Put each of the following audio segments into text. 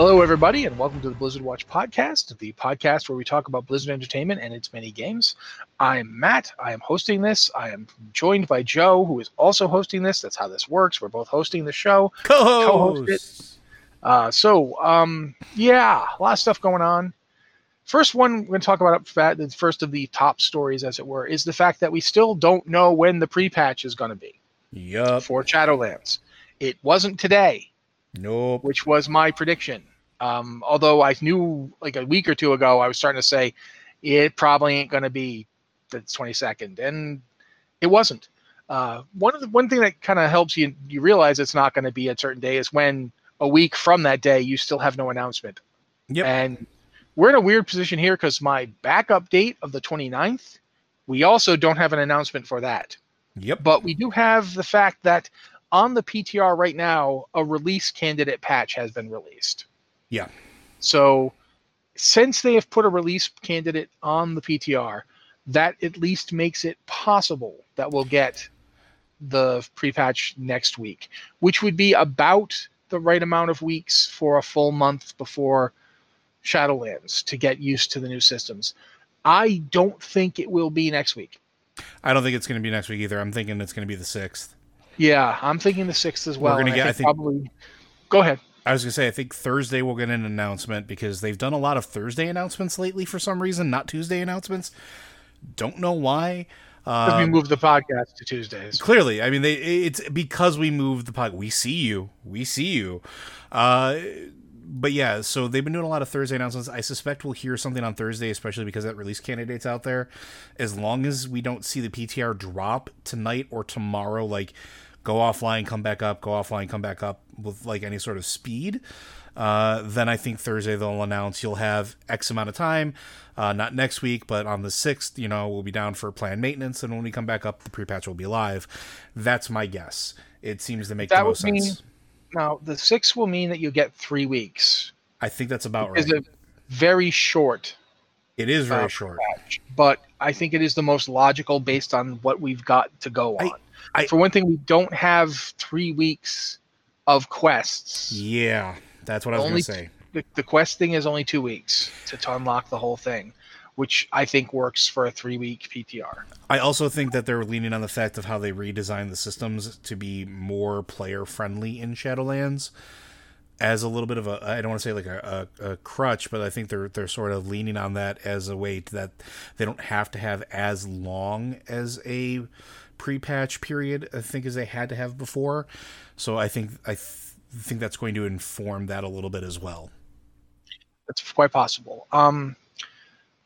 Hello, everybody, and welcome to the Blizzard Watch podcast, the podcast where we talk about Blizzard Entertainment and its many games. I'm Matt. I am hosting this. I am joined by Joe, who is also hosting this. That's how this works. We're both hosting the show. Co-host. Uh, so, um, yeah, a lot of stuff going on. First one we're going to talk about up front, the first of the top stories, as it were, is the fact that we still don't know when the pre-patch is going to be Yup. for Shadowlands. It wasn't today Nope. which was my prediction. Um, although I knew like a week or two ago, I was starting to say it probably ain't going to be the 22nd, and it wasn't. Uh, one of the one thing that kind of helps you you realize it's not going to be a certain day is when a week from that day you still have no announcement. Yep. And we're in a weird position here because my backup date of the 29th, we also don't have an announcement for that. Yep. But we do have the fact that on the PTR right now, a release candidate patch has been released. Yeah. So since they have put a release candidate on the PTR, that at least makes it possible that we'll get the pre-patch next week, which would be about the right amount of weeks for a full month before Shadowlands to get used to the new systems. I don't think it will be next week. I don't think it's going to be next week either. I'm thinking it's going to be the sixth. Yeah, I'm thinking the sixth as well. We're gonna and get- I think- probably. Go ahead. I was going to say I think Thursday we'll get an announcement because they've done a lot of Thursday announcements lately for some reason, not Tuesday announcements. Don't know why. Because we Um, moved the podcast to Tuesdays. clearly, I mean, they it's because we moved the pod. We see you. We see you. Uh, but yeah, so they've been doing a lot of Thursday announcements. I suspect we'll hear something on Thursday, especially because that release candidate's out there. As long as we don't see the PTR drop tonight or tomorrow, like go offline, come back up, go offline, come back up with like any sort of speed, uh, then I think Thursday they'll announce you'll have X amount of time. Uh, not next week, but on the sixth, you know, we'll be down for planned maintenance, and when we come back up, the pre-patch will be live. That's my guess. It seems to make That the most mean- sense. Now, the 6th will mean that you get three weeks. I think that's about right. It's a very short It is very uh, short. patch, but I think it is the most logical based on what we've got to go on. I- For one thing, we don't have three weeks of quests. Yeah, that's what I was Only- going to say. The, the quest thing is only two weeks to, to unlock the whole thing, which I think works for a three week PTR. I also think that they're leaning on the fact of how they redesigned the systems to be more player friendly in Shadowlands. As a little bit of a, I don't want to say like a, a, a crutch, but I think they're they're sort of leaning on that as a way to, that they don't have to have as long as a pre-patch period. I think as they had to have before. So I think I th- think that's going to inform that a little bit as well. That's quite possible. Um,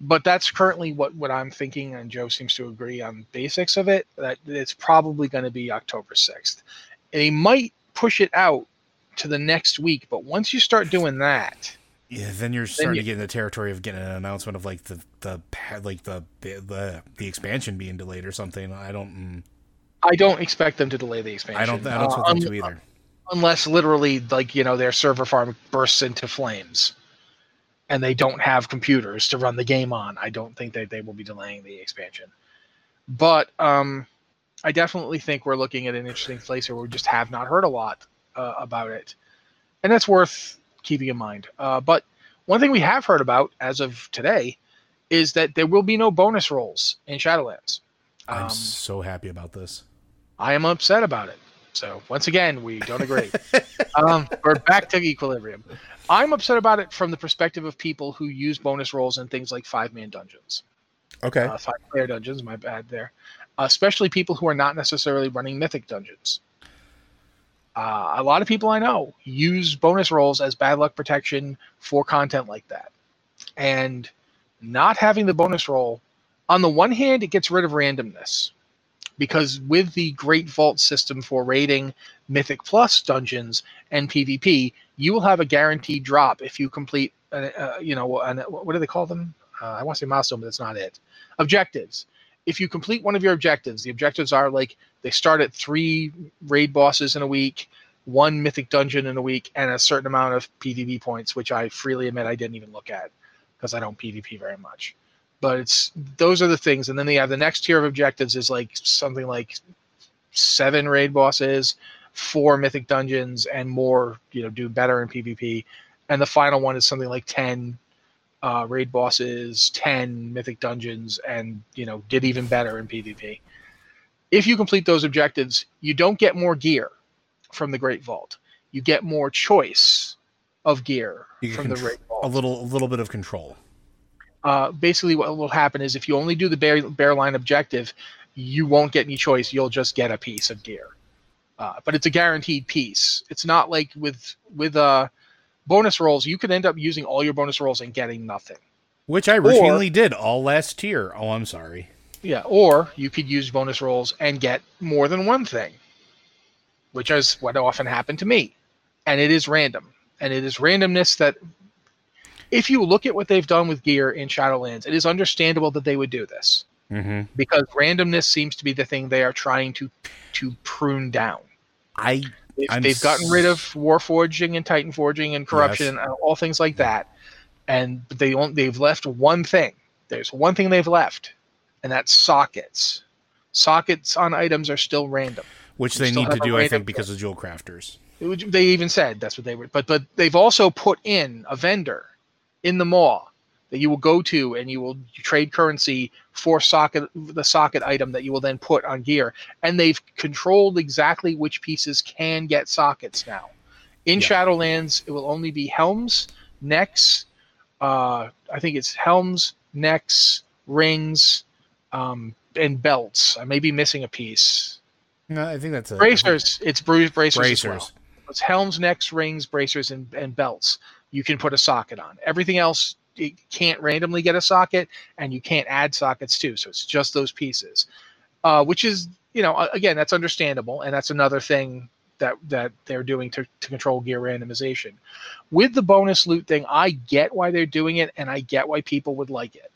but that's currently what, what I'm thinking, and Joe seems to agree on basics of it. That it's probably going to be October 6th. They might push it out to the next week, but once you start doing that, Yeah, then you're starting you- to get in the territory of getting an announcement of like the the like the the the expansion being delayed or something. I don't. mm, I don't expect them to delay the expansion. I don't. I don't uh, expect them to either. unless literally, like you know, their server farm bursts into flames, and they don't have computers to run the game on. I don't think that they will be delaying the expansion. But um, I definitely think we're looking at an interesting place where we just have not heard a lot uh, about it, and that's worth keeping in mind. Uh, but one thing we have heard about as of today is that there will be no bonus rolls in Shadowlands. I'm Um, so happy about this. I am upset about it. So once again, we don't agree. um, we're back to equilibrium. I'm upset about it from the perspective of people who use bonus rolls in things like five man dungeons, Okay. uh, five player dungeons. My bad there. especially people who are not necessarily running mythic dungeons. Uh, a lot of people I know use bonus rolls as bad luck protection for content like that, and not having the bonus roll. On the one hand, it gets rid of randomness because with the Great Vault system for raiding Mythic Plus dungeons and PvP, you will have a guaranteed drop if you complete, uh, uh, you know, an, what do they call them? Uh, I want to say milestone, but that's not it. Objectives. If you complete one of your objectives, the objectives are like they start at three raid bosses in a week, one mythic dungeon in a week, and a certain amount of PvP points, which I freely admit I didn't even look at because I don't PvP very much. But it's those are the things, and then they have the next tier of objectives is like something like seven raid bosses, four mythic dungeons, and more. You know, do better in PvP, and the final one is something like 10 uh, raid bosses, 10 mythic dungeons, and you know did even better in PvP. If you complete those objectives, you don't get more gear from the Great Vault. You get more choice of gear from the Great Vault. A little, a little bit of control. Uh, basically, what will happen is if you only do the bear, bear line objective, you won't get any choice. You'll just get a piece of gear. Uh, but it's a guaranteed piece. It's not like with with uh, bonus rolls. You could end up using all your bonus rolls and getting nothing. Which I routinely or, did all last year. Oh, I'm sorry. Yeah, or you could use bonus rolls and get more than one thing, which is what often happened to me. And it is random. And it is randomness that, if you look at what they've done with gear in Shadowlands, it is understandable that they would do this. Mm-hmm. Because randomness seems to be the thing they are trying to to prune down. I they've, they've gotten rid of war forging and titan forging and corruption yes. and all things like that, and they only, they've left one thing. There's one thing they've left, and that's sockets. Sockets on items are still random, which they need to do, I think, because of jewel crafters. They even said that's what they were, but but they've also put in a vendor in the mall that you will go to and you will trade currency for socket the socket item that you will then put on gear and they've controlled exactly which pieces can get sockets now in yeah. shadowlands it will only be helms necks uh, i think it's helms necks rings um, and belts i may be missing a piece no i think that's a bracers it's bruised bracers, bracers. Well. it's helms necks rings bracers and, and belts you can put a socket on everything else it can't randomly get a socket, and you can't add sockets too. So it's just those pieces, uh, which is you know again that's understandable, and that's another thing that that they're doing to, to control gear randomization. With the bonus loot thing, I get why they're doing it, and I get why people would like it.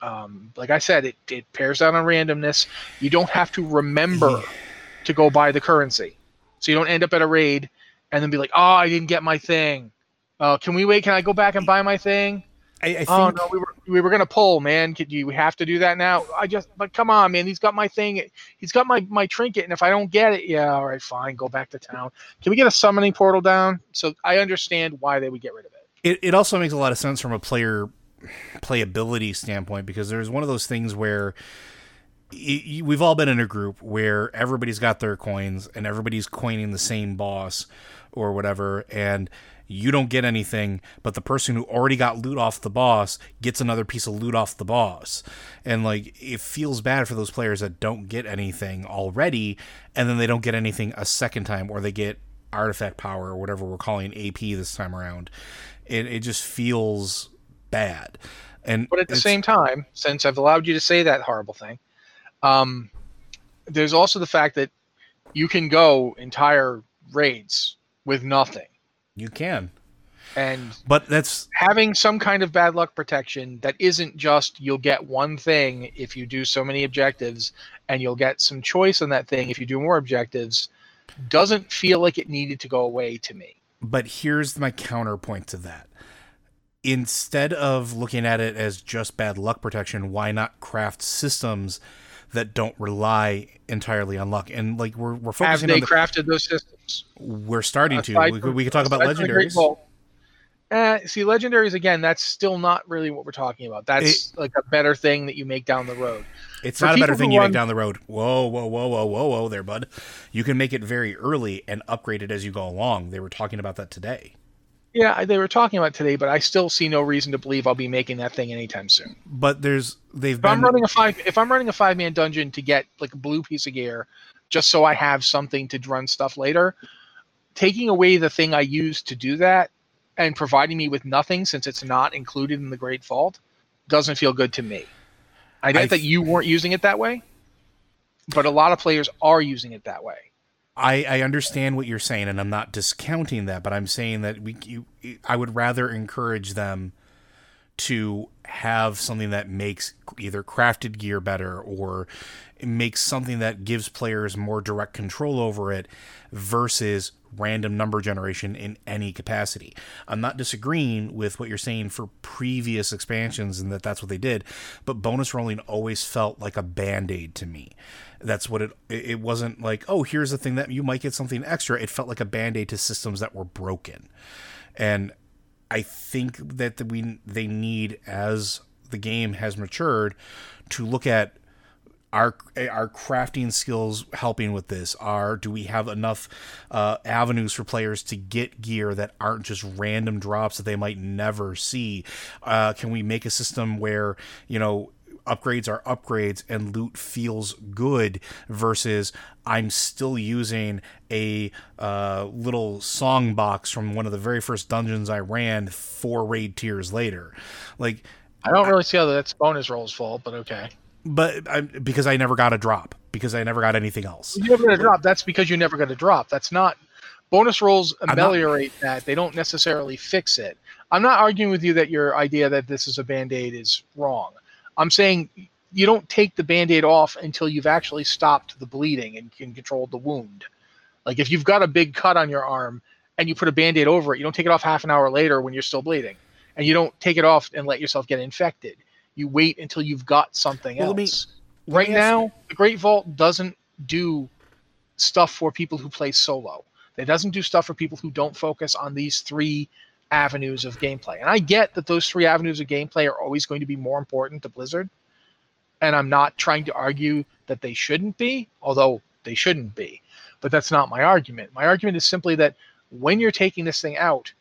Um, like I said, it, it pares down on randomness. You don't have to remember to go buy the currency, so you don't end up at a raid and then be like, "Oh, I didn't get my thing. Uh, can we wait? Can I go back and buy my thing?" I, I think, oh no, we were we were gonna pull, man. Could you have to do that now? I just, but come on, man. He's got my thing. He's got my my trinket, and if I don't get it, yeah, all right, fine, go back to town. Can we get a summoning portal down? So I understand why they would get rid of it. It it also makes a lot of sense from a player playability standpoint because there's one of those things where we've all been in a group where everybody's got their coins and everybody's coining the same boss or whatever and you don't get anything, but the person who already got loot off the boss gets another piece of loot off the boss. And like it feels bad for those players that don't get anything already and then they don't get anything a second time or they get artifact power or whatever we're calling AP this time around. It it just feels bad. And But at the same time, since I've allowed you to say that horrible thing, um there's also the fact that you can go entire raids with nothing you can. And but that's having some kind of bad luck protection that isn't just you'll get one thing if you do so many objectives and you'll get some choice on that thing if you do more objectives doesn't feel like it needed to go away to me. But here's my counterpoint to that. Instead of looking at it as just bad luck protection, why not craft systems that don't rely entirely on luck. And like we're we're focusing. Have they the, crafted those systems? We're starting to. We, we can talk about legendaries. Uh, see, legendaries again. That's still not really what we're talking about. That's it, like a better thing that you make down the road. It's For not a better thing you make down the road. Whoa, whoa, whoa, whoa, whoa, whoa, there, bud. You can make it very early and upgrade it as you go along. They were talking about that today. Yeah, they were talking about today, but I still see no reason to believe I'll be making that thing anytime soon. But there's they've if been... I'm running a five if I'm running a five man dungeon to get like a blue piece of gear, just so I have something to run stuff later, taking away the thing I use to do that and providing me with nothing since it's not included in the Great Vault doesn't feel good to me. I get I that you weren't using it that way, but a lot of players are using it that way. I, I understand what you're saying, and I'm not discounting that, but I'm saying that we you, I would rather encourage them to have something that makes either crafted gear better or makes something that gives players more direct control over it versus random number generation in any capacity. I'm not disagreeing with what you're saying for previous expansions and that that's what they did, but bonus rolling always felt like a band-aid to me. That's what it it wasn't like, oh, here's the thing that you might get something extra. It felt like a band-aid to systems that were broken. And I think that we they need as the game has matured to look at our our crafting skills helping with this are do we have enough uh, avenues for players to get gear that aren't just random drops that they might never see uh, can we make a system where you know upgrades are upgrades and loot feels good versus I'm still using a uh, little song box from one of the very first dungeons I ran four raid tiers later. Like, I don't really see how that's bonus rolls fault, but okay. But I, because I never got a drop, because I never got anything else. You never got a drop. That's because you never got a drop. That's not bonus rolls ameliorate not, that. They don't necessarily fix it. I'm not arguing with you that your idea that this is a band aid is wrong. I'm saying you don't take the band-aid off until you've actually stopped the bleeding and can control the wound. Like if you've got a big cut on your arm and you put a band-aid over it, you don't take it off half an hour later when you're still bleeding. And you don't take it off and let yourself get infected. You wait until you've got something well, else. Let me, right now, the Great Vault doesn't do stuff for people who play solo. It doesn't do stuff for people who don't focus on these three avenues of gameplay. And I get that those three avenues of gameplay are always going to be more important to Blizzard. And I'm not trying to argue that they shouldn't be, although they shouldn't be. But that's not my argument. My argument is simply that when you're taking this thing out,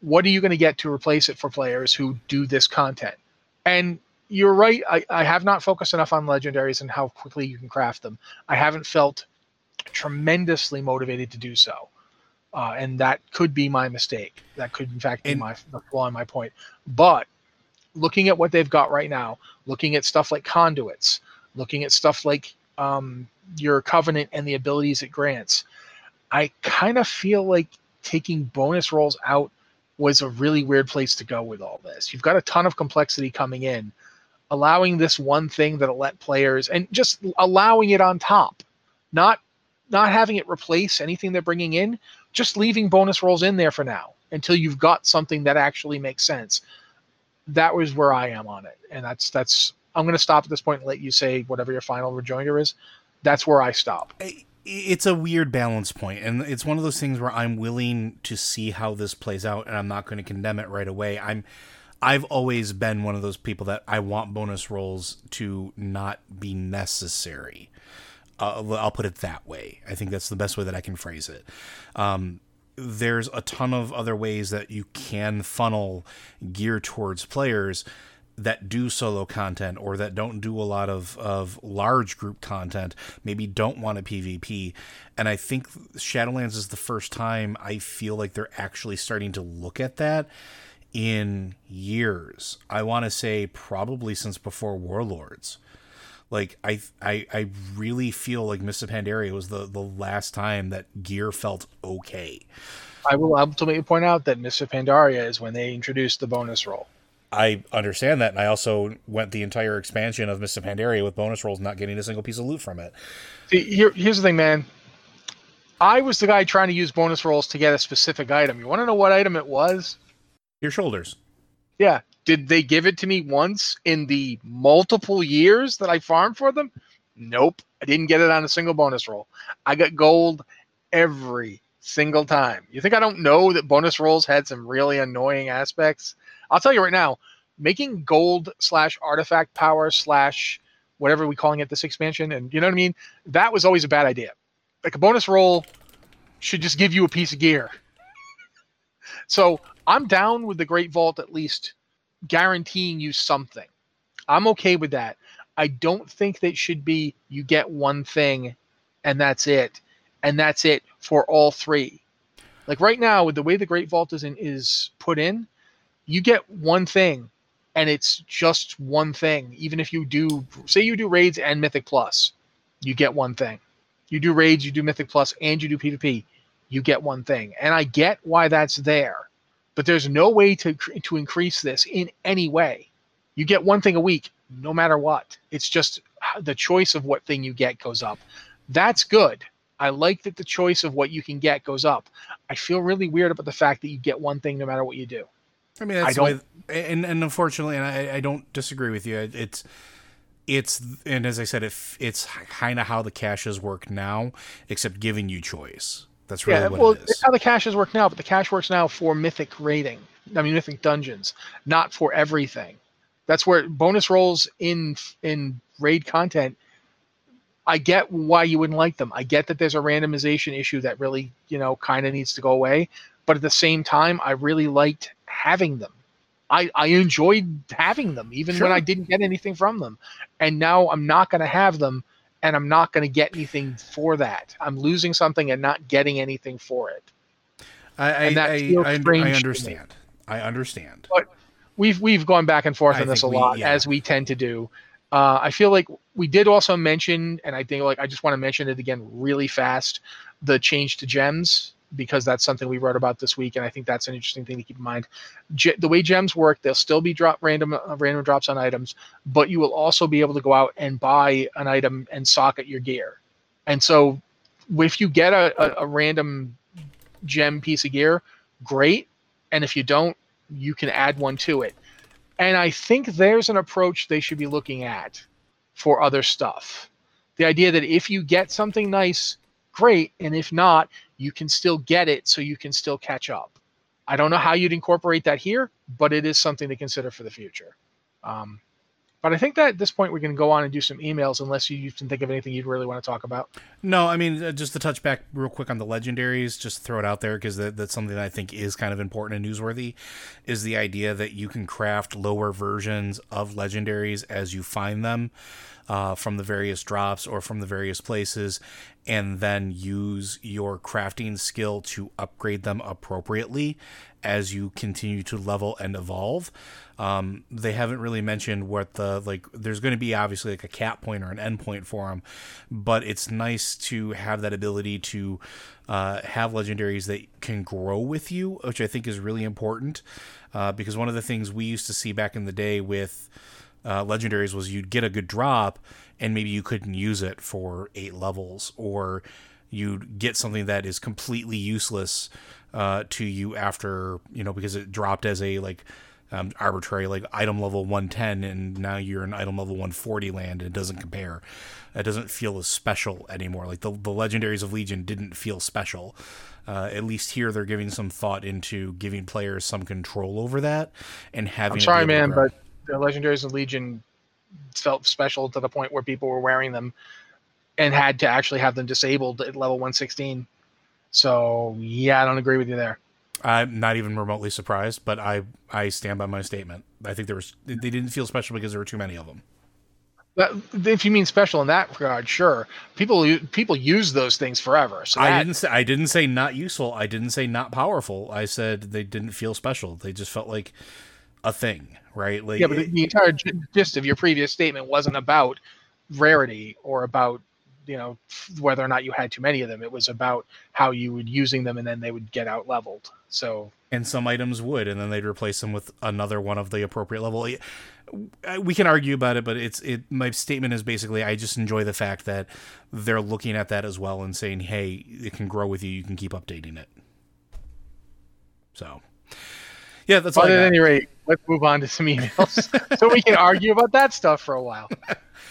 what are you going to get to replace it for players who do this content? And you're right. I, I have not focused enough on legendaries and how quickly you can craft them. I haven't felt tremendously motivated to do so uh, and that could be my mistake. That could, in fact, be and, my the flaw in my point. But looking at what they've got right now, looking at stuff like conduits, looking at stuff like um, your covenant and the abilities it grants, I kind of feel like taking bonus rolls out was a really weird place to go with all this. You've got a ton of complexity coming in, allowing this one thing that'll let players and just allowing it on top, not not having it replace anything they're bringing in, just leaving bonus rolls in there for now until you've got something that actually makes sense. That was where I am on it, and that's that's. I'm going to stop at this point and let you say whatever your final rejoinder is. That's where I stop. It's a weird balance point, and it's one of those things where I'm willing to see how this plays out, and I'm not going to condemn it right away. I'm. I've always been one of those people that I want bonus rolls to not be necessary. Uh, I'll put it that way. I think that's the best way that I can phrase it. Um, there's a ton of other ways that you can funnel gear towards players that do solo content or that don't do a lot of, of large group content, maybe don't want a PvP. And I think Shadowlands is the first time I feel like they're actually starting to look at that in years. I want to say probably since before Warlords like I I I really feel like of Pandaria was the the last time that gear felt okay. I will ultimately point out that of Pandaria is when they introduced the bonus roll. I understand that, and I also went the entire expansion of of Pandaria with bonus rolls, not getting a single piece of loot from it. See, here, here's the thing, man. I was the guy trying to use bonus rolls to get a specific item. You want to know what item it was? Your shoulders. Yeah, did they give it to me once in the multiple years that I farmed for them? Nope. I didn't get it on a single bonus roll. I got gold every single time. You think I don't know that bonus rolls had some really annoying aspects? I'll tell you right now, making gold slash artifact power slash whatever we're calling it this expansion, and you know what I mean? That was always a bad idea. Like a bonus roll should just give you a piece of gear. So I'm down with the Great Vault at least guaranteeing you something. I'm okay with that. I don't think that should be you get one thing and that's it. And that's it for all three. Like right now, with the way the Great Vault is in, is put in, you get one thing and it's just one thing. Even if you do say you do raids and Mythic Plus, you get one thing. You do raids, you do Mythic Plus, and you do PvP, you get one thing. And I get why that's there but there's no way to to increase this in any way. You get one thing a week, no matter what. It's just the choice of what thing you get goes up. That's good. I like that the choice of what you can get goes up. I feel really weird about the fact that you get one thing no matter what you do. I mean, that's I don't, why, and and unfortunately, and I, I don't disagree with you. It's it's and as I said, it, it's kind of how the caches work now, except giving you choice. That's really yeah, well, it is. How the caches work now, but the cache works now for mythic rating. I mean mythic dungeons, not for everything. That's where bonus rolls in in raid content. I get why you wouldn't like them. I get that there's a randomization issue that really, you know, kind of needs to go away. But at the same time, I really liked having them. I, I enjoyed having them, even Sure. when I didn't get anything from them. And now I'm not going to have them, and I'm not going to get anything for that. I'm losing something and not getting anything for it. I I, I, I, I strange to me. understand. I understand. we've we've gone back and forth on this a we- lot yeah. as we tend to do. Uh, I feel like we did also mention, and I think like I just want to mention it again really fast, the change to gems because that's something we wrote about this week, and I think that's an interesting thing to keep in mind. Ge- the way gems work, they'll still be drop random uh, random drops on items, but you will also be able to go out and buy an item and socket your gear. And so, if you get a, a, a random gem piece of gear, great. And if you don't, you can add one to it. And I think there's an approach they should be looking at for other stuff. The idea that if you get something nice, great. And if not, you can still get it so you can still catch up. I don't know how you'd incorporate that here, but it is something to consider for the future. Um, but I think that at this point we can go on and do some emails unless you, you can think of anything you'd really want to talk about. No, I mean uh, just to touch back real quick on the legendaries, just throw it out there because that, that's something that I think is kind of important and newsworthy. Is the idea that you can craft lower versions of legendaries as you find them uh, from the various drops or from the various places, and then use your crafting skill to upgrade them appropriately as you continue to level and evolve. Um, they haven't really mentioned what the like. There's going to be obviously like a cap point or an end point for them, but it's nice to have that ability to uh, have legendaries that can grow with you, which I think is really important. Uh, because one of the things we used to see back in the day with uh, legendaries was you'd get a good drop and maybe you couldn't use it for eight levels, or you'd get something that is completely useless uh, to you after you know because it dropped as a like um, arbitrary like item level 110 and now you're in item level 140 land and it doesn't compare. It doesn't feel as special anymore. Like the, the legendaries of legion didn't feel special. Uh, at least here they're giving some thought into giving players some control over that and having I'm sorry, be able to man, but the Legendaries of Legion felt special to the point where people were wearing them and had to actually have them disabled at level 116. So yeah, I don't agree with you there. I'm not even remotely surprised, but I I stand by my statement. I think there was they didn't feel special because there were too many of them. But if you mean special in that regard, sure. People people use those things forever. So I didn't say I didn't say not useful. I didn't say not powerful. I said they didn't feel special. They just felt like a thing, right? Like Yeah, but the, the entire gist of your previous statement wasn't about rarity or about you know whether or not you had too many of them. It was about how you would using them and then they would get out leveled. So and some items would, and then they'd replace them with another one of the appropriate level. We can argue about it, but it's it. My statement is basically I just enjoy the fact that they're looking at that as well and saying, "Hey, it can grow with you. You can keep updating it." So, yeah, that's all. But I at any rate, let's move on to some emails so we can argue about that stuff for a while.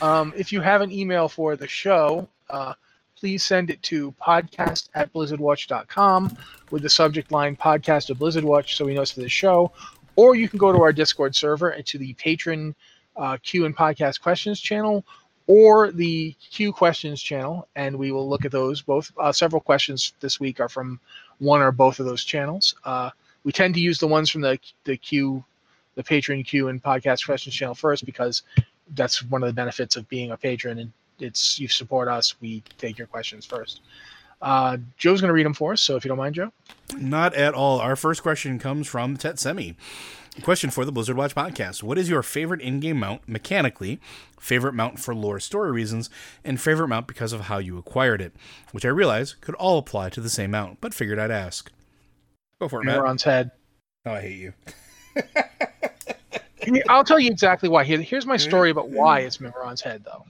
Um, if you have an email for the show, uh, please send it to podcast at blizzardwatch.com with the subject line podcast of Blizzard Watch so we know it's for the show. Or you can go to our Discord server and to the patron uh, Q and podcast questions channel or the Q questions channel, and we will look at those. Both uh, several questions this week are from one or both of those channels. Uh, we tend to use the ones from the the Q, the patron Q and podcast questions channel first because that's one of the benefits of being a patron and it's you support us. We take your questions first. Uh, Joe's going to read them for us, so if you don't mind, Joe. Not at all. Our first question comes from Tetsemi. Question for the Blizzard Watch podcast. What is your favorite in game mount mechanically, favorite mount for lore story reasons, and favorite mount because of how you acquired it? Which I realize could all apply to the same mount, but figured I'd ask. Go for it, Matt. Head. Oh, I hate you. I'll tell you exactly why. Here, here's my story about why it's Mimiron's head, though.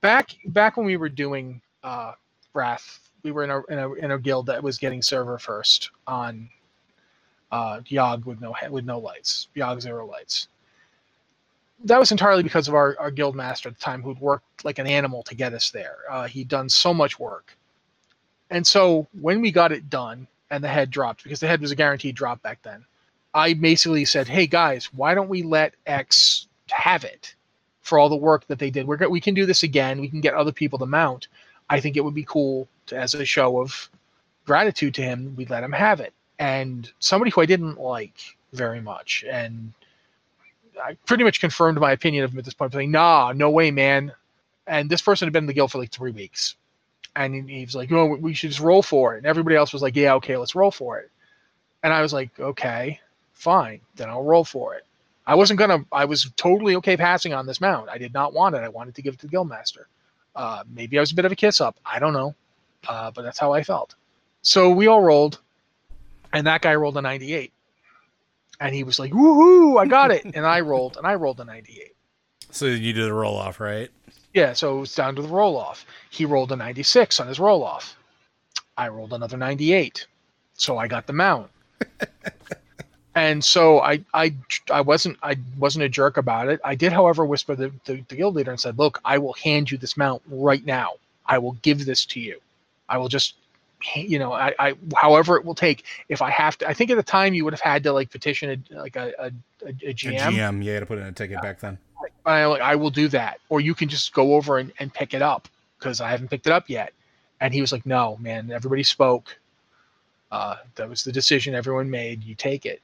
Back back when we were doing uh, Wrath, we were in a, in a in a guild that was getting server first on uh, Yogg with no with no lights, Yogg zero lights. That was entirely because of our, our guild master at the time, who'd worked like an animal to get us there. Uh, he'd done so much work, and so when we got it done and the head dropped, because the head was a guaranteed drop back then, I basically said, "Hey guys, why don't we let X have it for all the work that they did? We're we can do this again. We can get other people to mount. I think it would be cool to, as a show of gratitude to him. We let him have it." And somebody who I didn't like very much, and I pretty much confirmed my opinion of him at this point, saying, "Nah, no way, man." And this person had been in the guild for like three weeks, and he, was like, "No, we should just roll for it." And everybody else was like, "Yeah, okay, let's roll for it." And I was like, "Okay, fine, then I'll roll for it." I wasn't gonna. I was totally okay passing on this mount. I did not want it. I wanted to give it to the guildmaster. Uh, maybe I was a bit of a kiss up. I don't know, uh, but that's how I felt. So we all rolled, and that guy rolled a 98 and he was like, "Woohoo! I got it!" and I rolled, and I rolled a ninety-eight. So you did a roll off, right? Yeah, so it was down to the roll off. He rolled a ninety-six on his roll off. I rolled another ninety-eight, so I got the mount. and so I, I, I wasn't, I wasn't a jerk about it. I did, however, whisper the, the, the guild leader and said, "Look, I will hand you this mount right now. I will give this to you. I will just you know, I, I, however it will take. If I have to, I think at the time you would have had to like petition a, like a, a, a, a GM. A GM, yeah, to put in a ticket yeah. back then. I, I will do that, or you can just go over and, and pick it up because I haven't picked it up yet. And he was like, "No, man, everybody spoke. Uh, that was the decision everyone made. You take it."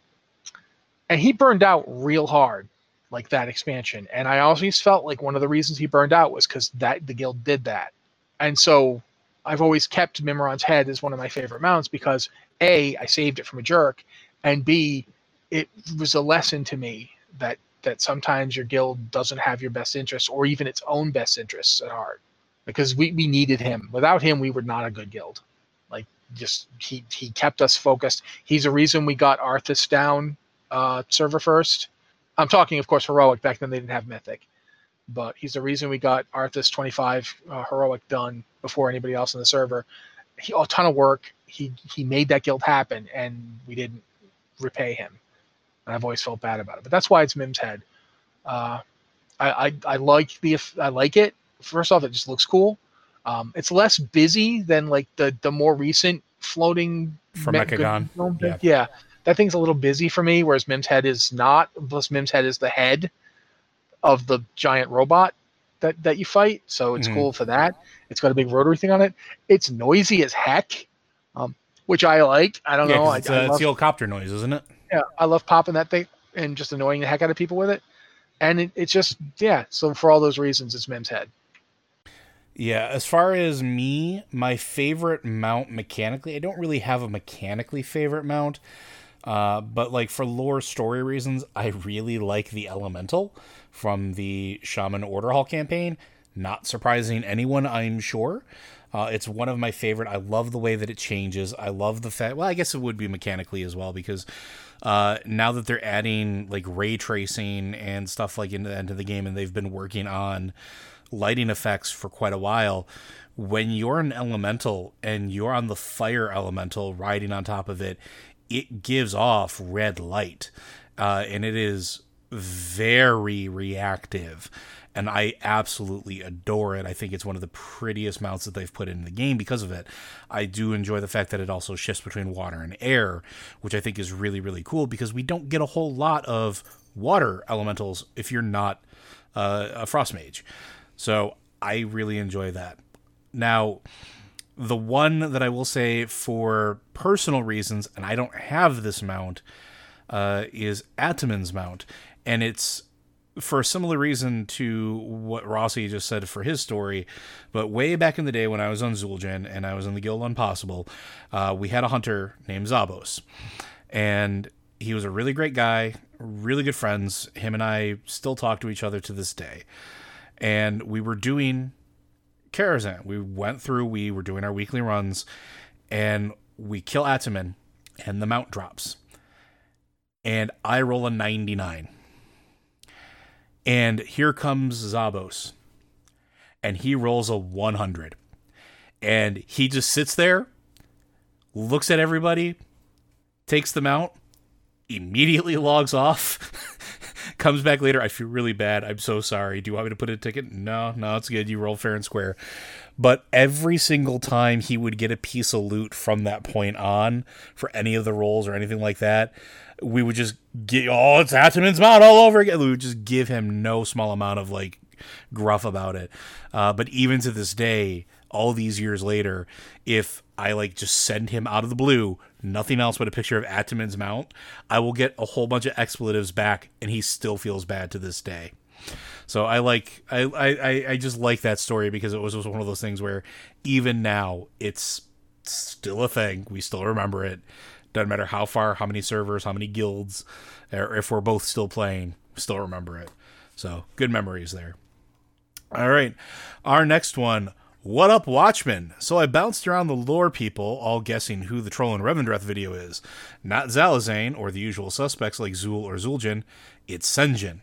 And he burned out real hard, like that expansion. And I always felt like one of the reasons he burned out was because that the guild did that. And so I've always kept Mimiron's head as one of my favorite mounts because a I saved it from a jerk, and b it was a lesson to me that that sometimes your guild doesn't have your best interests or even its own best interests at heart because we, we needed him without him we were not a good guild like just he he kept us focused he's a reason we got arthas down uh, server first i'm talking of course heroic back then they didn't have mythic but he's the reason we got Arthas 25 uh, heroic done before anybody else in the server. He a ton of work. He he made that guild happen, and we didn't repay him. And I've always felt bad about it. But that's why it's Mim's head. Uh, I, I I like the I like it. First off, it just looks cool. Um, it's less busy than like the the more recent floating from Mechagon. Yeah. yeah, that thing's a little busy for me. Whereas Mim's head is not. Plus, Mim's head is the head of the giant robot that that you fight. So it's mm-hmm. cool for that. It's got a big rotary thing on it. It's noisy as heck, um, which I like. I don't yeah, know. It's, I, uh, I love, it's the old copter noise, isn't it? Yeah, I love popping that thing and just annoying the heck out of people with it. And it, it's just yeah. So for all those reasons, it's Mim's head. Yeah, as far as me, my favorite mount mechanically, I don't really have a mechanically favorite mount. Uh, but like for lore story reasons, I really like the elemental from the Shaman Order Hall campaign. Not surprising anyone, I'm sure. Uh, it's one of my favorite. I love the way that it changes. I love the fact. Well, I guess it would be mechanically as well because uh, now that they're adding like ray tracing and stuff like into, into the game, and they've been working on lighting effects for quite a while. When you're an elemental and you're on the fire elemental riding on top of it, it gives off red light, uh, and it is very reactive. And I absolutely adore it. I think it's one of the prettiest mounts that they've put in the game because of it. I do enjoy the fact that it also shifts between water and air, which I think is really, really cool because we don't get a whole lot of water elementals if you're not uh, a frost mage. So I really enjoy that. Now, the one that I will say for personal reasons, and I don't have this mount, uh, is Attumen's mount, and it's for a similar reason to what Rossi just said for his story. But way back in the day when I was on Zul'jin and I was in the Guild Impossible, uh, we had a hunter named Zabos, and he was a really great guy, really good friends. Him and I still talk to each other to this day, and we were doing Karazhan. We went through, we were doing our weekly runs, and we kill Attumen, and the mount drops. And I roll a 99. And here comes Zabos. And he rolls a 100. And he just sits there, looks at everybody, takes the mount, immediately logs off comes back later. I feel really bad. I'm so sorry. Do you want me to put a ticket? No, no, it's good. You roll fair and square. But every single time he would get a piece of loot from that point on for any of the rolls or anything like that, we would just get oh, it's Attumen's Mount all over again. We would just give him no small amount of like gruff about it. Uh, but even to this day, all these years later, if I like just send him out of the blue, nothing else but a picture of Attumen's mount, I will get a whole bunch of expletives back, and he still feels bad to this day. So I like I, I, I just like that story because it was, was one of those things where even now it's still a thing. We still remember it. Doesn't matter how far, how many servers, how many guilds, or if we're both still playing, still remember it. So good memories there. All right. Our next one what up, Watchmen? So I bounced around the lore people, all guessing who the Troll and Revendreth video is. Not Zalazane or the usual suspects like Zul or Zul'jin. It's Sen'jin.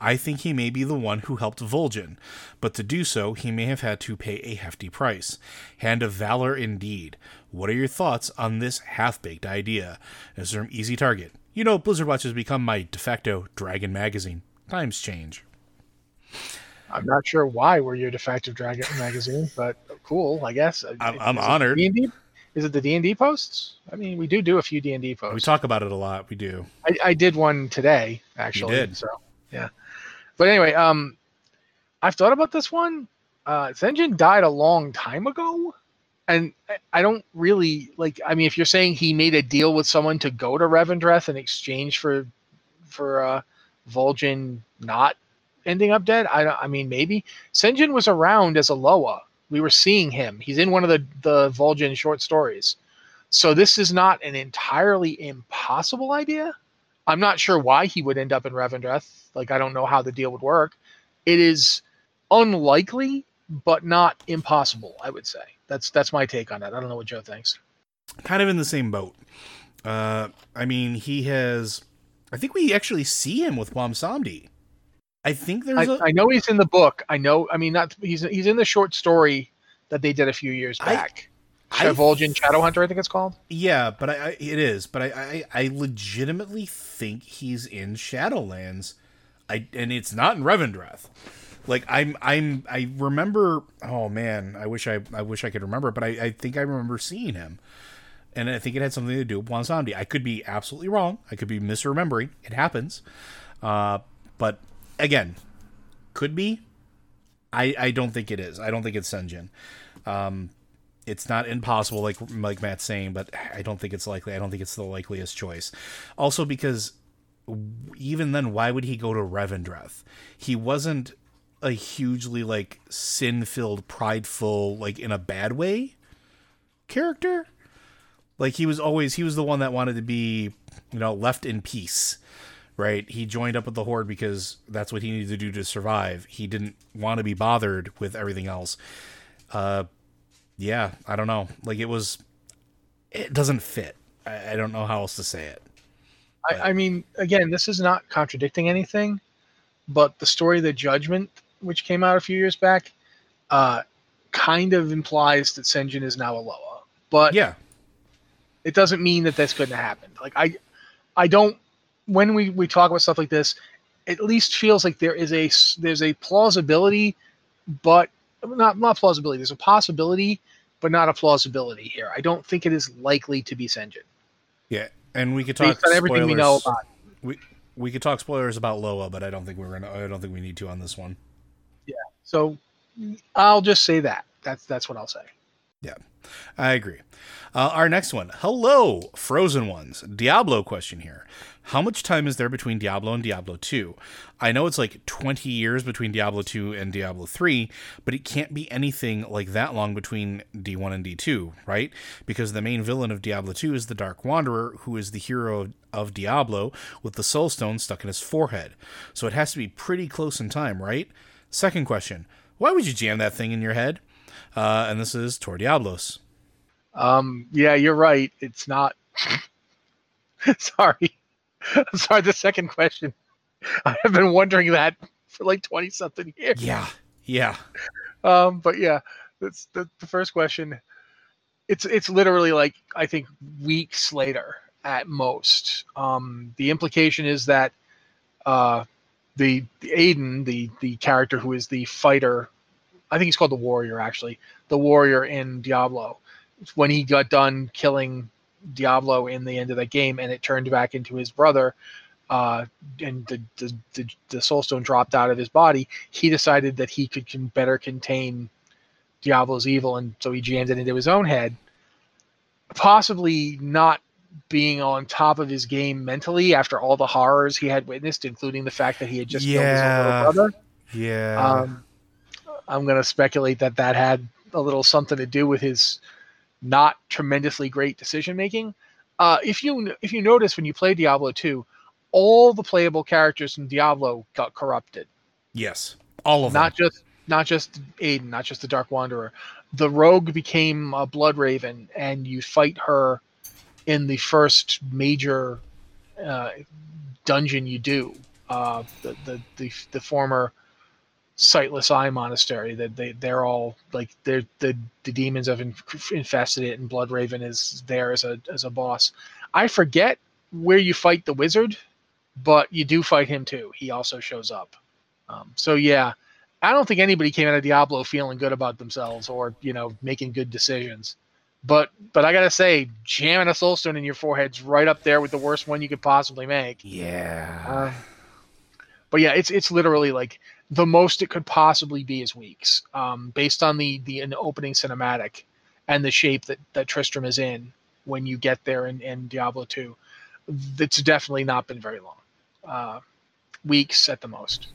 I think he may be the one who helped Vol'jin, but to do so, he may have had to pay a hefty price. Hand of valor indeed. What are your thoughts on this half baked idea? As an Easy Target. You know, Blizzard Watch has become my de facto Dragon magazine. Times change. I'm not sure why we're your de facto Dragon magazine, but cool, I guess. I'm, I'm honored. D&D? Is it the D and D posts? I mean, we do do a few D and D posts. We talk about it a lot. We do. I, I did one today, actually. You did. So yeah. But anyway, um, I've thought about this one. Uh, Sen'jin died a long time ago, and I, I don't really like. I mean, if you're saying he made a deal with someone to go to Revendreth in exchange for for uh, Vol'jin not ending up dead? I I mean maybe Sen'jin was around as a Loa. We were seeing him. He's in one of the the Vol'jin short stories. So this is not an entirely impossible idea. I'm not sure why he would end up in Revendreth. Like I don't know how the deal would work. It is unlikely, but not impossible. I would say that's that's my take on that. I don't know what Joe thinks. Kind of in the same boat. Uh, I mean, he has. I think we actually see him with Bwonsamdi. I think there's. I, a, I know he's in the book. I know. I mean, not he's he's in the short story that they did a few years back. I, Vol'jin Shadowhunter, I think it's called. Yeah, but I, I it is. But I, I I legitimately think he's in Shadowlands. I and it's not in Revendreth. Like I'm I'm I remember. Oh man, I wish I I wish I could remember. But I I think I remember seeing him. And I think it had something to do with Bwonsamdi. I could be absolutely wrong. I could be misremembering. It happens. Uh, but again, could be. I I don't think it is. I don't think it's Sen'jin. Um, it's not impossible, like like Matt's saying, but I don't think it's likely. I don't think it's the likeliest choice. Also, because even then, why would he go to Revendreth? He wasn't a hugely like sin-filled, prideful, like in a bad way character. Like he was always he was the one that wanted to be, you know, left in peace right? He joined up with the Horde because that's what he needed to do to survive. He didn't want to be bothered with everything else. Uh, yeah, I don't know. Like it was, it doesn't fit. I, I don't know how else to say it. I, I, mean, again, this is not contradicting anything, but the story of the Judgment, which came out a few years back, uh, kind of implies that Sen'jin is now a Loa. But yeah, it doesn't mean that that's going to happen. Like I, I don't when we, we talk about stuff like this, at least feels like there is a there's a plausibility, but not not plausibility. There's a possibility, but not a plausibility here. I don't think it is likely to be Sen'jin. Yeah, and we could talk Based on everything we know about. We we could talk spoilers about Loa, but I don't think we're gonna. I don't think we need to on this one. Yeah. So I'll just say that. That's that's what I'll say. Yeah, I agree. Uh, our next one. Hello, Frozen Ones. Diablo question here. How much time is there between Diablo and Diablo 2? I know it's like 20 years between Diablo 2 and Diablo 3, but it can't be anything like that long between D1 and D2, right? Because the main villain of Diablo 2 is the Dark Wanderer, who is the hero of Diablo with the Soul Stone stuck in his forehead. So it has to be pretty close in time, right? Second question Why would you jam that thing in your head? Uh, and this is Tor Diablos. Um, yeah, you're right. It's not. Sorry. Sorry, the second question. I have been wondering that for like 20 something years. Yeah. Yeah. Um, but yeah, that's the, the first question. It's it's literally like I think weeks later at most. Um, the implication is that uh, the, the Aidan, the the character who is the fighter, I think he's called the warrior actually, the warrior in Diablo. When he got done killing Diablo in the end of that game, and it turned back into his brother, uh, and the, the the the Soulstone dropped out of his body. He decided that he could can better contain Diablo's evil, and so he jammed it into his own head. Possibly not being on top of his game mentally after all the horrors he had witnessed, including the fact that he had just killed his own little brother. Yeah. Um, I'm going to speculate that that had a little something to do with his not tremendously great decision making. Uh, if you if you notice when you play Diablo 2, all the playable characters in Diablo got corrupted. yes. All of Not them. Not just not just Aidan, not just the Dark Wanderer. The rogue became a Blood Raven, and you fight her in the first major uh, dungeon you do. Uh, the, the the the former sightless eye monastery that they they're all like they're the the demons have infested it and blood raven is there as a as a boss. I forget where you fight the wizard but you do fight him too. He also shows up. Um, so yeah i don't think anybody came out of diablo feeling good about themselves or you know making good decisions. But but i gotta say jamming a soulstone in your forehead's right up there with the worst one you could possibly make. Yeah. uh, but yeah, it's it's literally like the most it could possibly be is weeks, um, based on the the opening cinematic and the shape that that Tristram is in when you get there in, in Diablo two. It's definitely not been very long, uh, weeks at the most.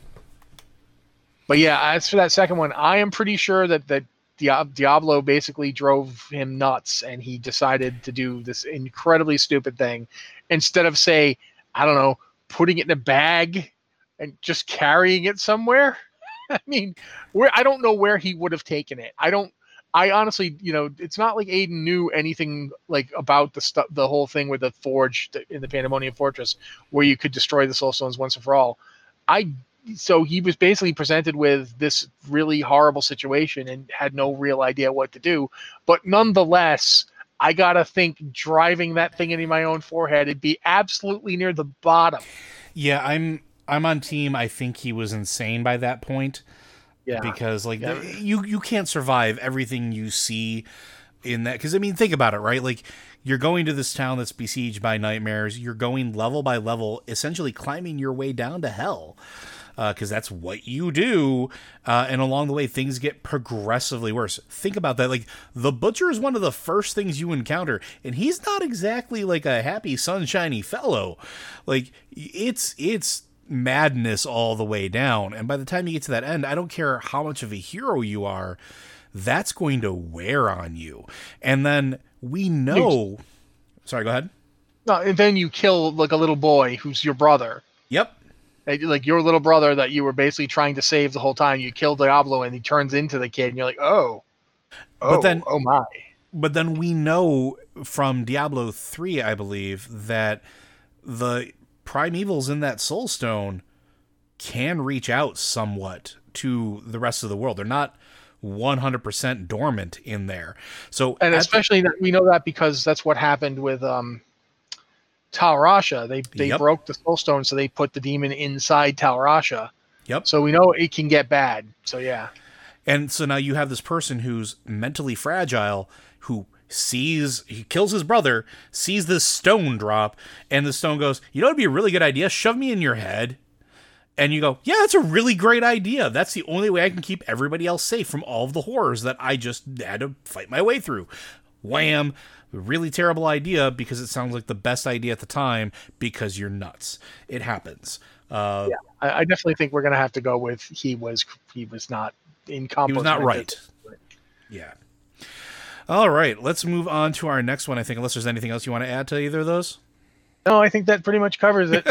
But yeah, as for that second one, I am pretty sure that that Diablo basically drove him nuts, and he decided to do this incredibly stupid thing instead of say, I don't know, putting it in a bag and just carrying it somewhere. I mean, where I don't know where he would have taken it. I don't. I honestly, you know, it's not like Aidan knew anything like about the stuff, the whole thing with the forge in the Pandemonium Fortress, where you could destroy the Soul Stones once and for all. I so he was basically presented with this really horrible situation and had no real idea what to do. But nonetheless, I gotta think driving that thing into my own forehead, it'd be absolutely near the bottom. Yeah, I'm I'm on team. I think he was insane by that point Yeah. because like Yeah. you you can't survive everything you see in that because I mean think about it right like you're going to this town that's besieged by nightmares you're going level by level essentially climbing your way down to hell because that's what you do uh, and along the way things get progressively worse think about that like the butcher is one of the first things you encounter and he's not exactly like a happy sunshiny fellow like it's it's madness all the way down and by the time you get to that end i don't care how much of a hero you are that's going to wear on you and then we know sorry go ahead No, and then you kill like a little boy who's your brother. yep Like- your little brother that you were basically trying to save the whole time. You kill Diablo and he turns into the kid and you're like, oh. But Oh, then- oh my. but then we know from Diablo 3, I believe, that the primevals in that soul stone can reach out somewhat to the rest of the world. They're not 100% dormant in there. So and especially that we know that because that's what happened with um Tal Rasha. They they Yep. broke the soul stone, so they put the demon inside Tal Rasha. Yep. So we know it can get bad. So yeah. And so now you have this person who's mentally fragile who sees he kills his brother, sees this stone drop, and the stone goes, "You know it'd be a really good idea? Shove me in your head." And you go, "Yeah, that's a really great idea. That's the only way I can keep everybody else safe from all of the horrors that I just had to fight my way through." Wham! Really terrible idea because it sounds like the best idea at the time because you're nuts. It happens. Uh, I, I definitely think we're gonna have to go with he was he was not he incompetent. was not right. Yeah. All right, let's move on to our next one. I think, unless there's anything else you want to add to either of those. No, I think that pretty much covers it.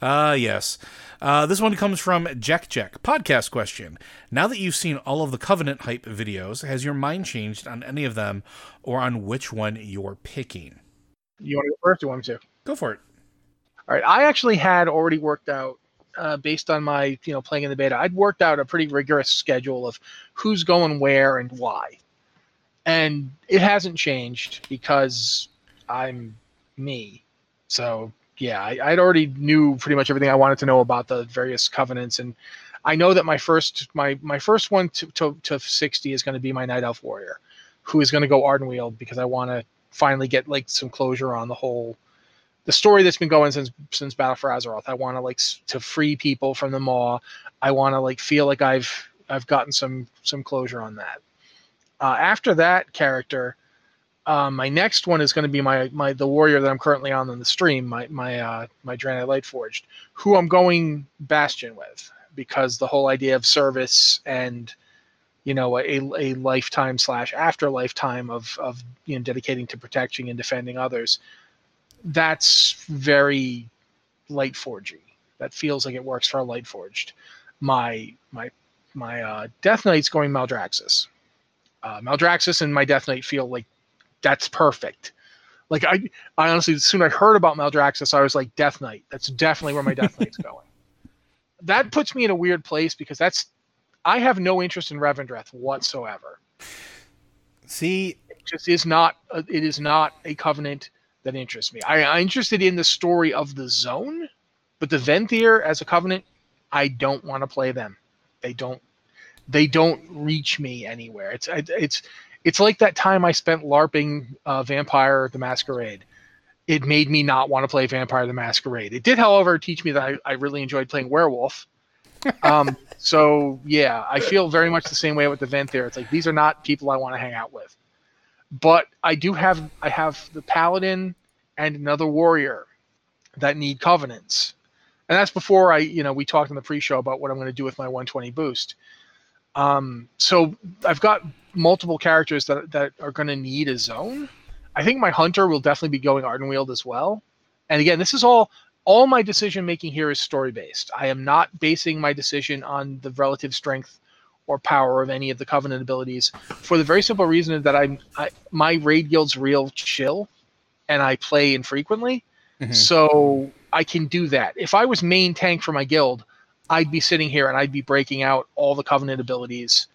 Uh, yes. Uh, this one comes from Jack Jack. Podcast question. Now that you've seen all of the Covenant hype videos, has your mind changed on any of them or on which one you're picking? you want to go first or want me to? Go for it. All right, I actually had already worked out, uh, based on my you know playing in the beta. I'd worked out a pretty rigorous schedule of who's going where and why, and it hasn't changed because I'm me. So yeah, I, I'd already knew pretty much everything I wanted to know about the various covenants, and I know that my first my my first one to to, to sixty is going to be my Night Elf Warrior, who is going to go Ardenweald because I want to finally get like some closure on the whole the story that's been going since since Battle for Azeroth. I want to like to free people from the Maw. I want to like feel like I've I've gotten some some closure on that. Uh, after that character, uh, my next one is going to be my my the warrior that I'm currently on in the stream, my my uh, my Draenei Lightforged, who I'm going Bastion with because the whole idea of service and you know a, a lifetime slash after lifetime of of you know dedicating to protecting and defending others that's very light forging. That feels like it works for a light forged. My my my uh, death knight's going maldraxxus uh, maldraxxus and my death knight feel like that's perfect like i i honestly as soon as i heard about maldraxxus i was like death knight that's definitely where my death knight's going that puts me in a weird place because that's I have no interest in Revendreth whatsoever. See, it just is not. A, it is not a covenant that interests me. I, I'm interested in the story of the zone, but the Venthyr as a covenant, I don't want to play them. They don't. They don't reach me anywhere. It's it's it's like that time I spent larping uh, Vampire the Masquerade. It made me not want to play Vampire the Masquerade. It did, however, teach me that I, I really enjoyed playing Werewolf um, so yeah, I feel very much the same way with the Venthyr. It's like these are not people I want to hang out with. But I do have I have the paladin and another warrior that need covenants. And that's before I, you know, we talked in the pre-show about what I'm going to do with my 120 boost. Um, so I've got multiple characters that that are going to need a zone. I think my hunter will definitely be going Ardenweald as well. And again, this is all all my decision making here is story based. I am not basing my decision on the relative strength or power of any of the covenant abilities for the very simple reason that I'm I, my raid guild's real chill and I play infrequently. Mm-hmm. So I can do that. If I was main tank for my guild, I'd be sitting here and I'd be breaking out all the covenant abilities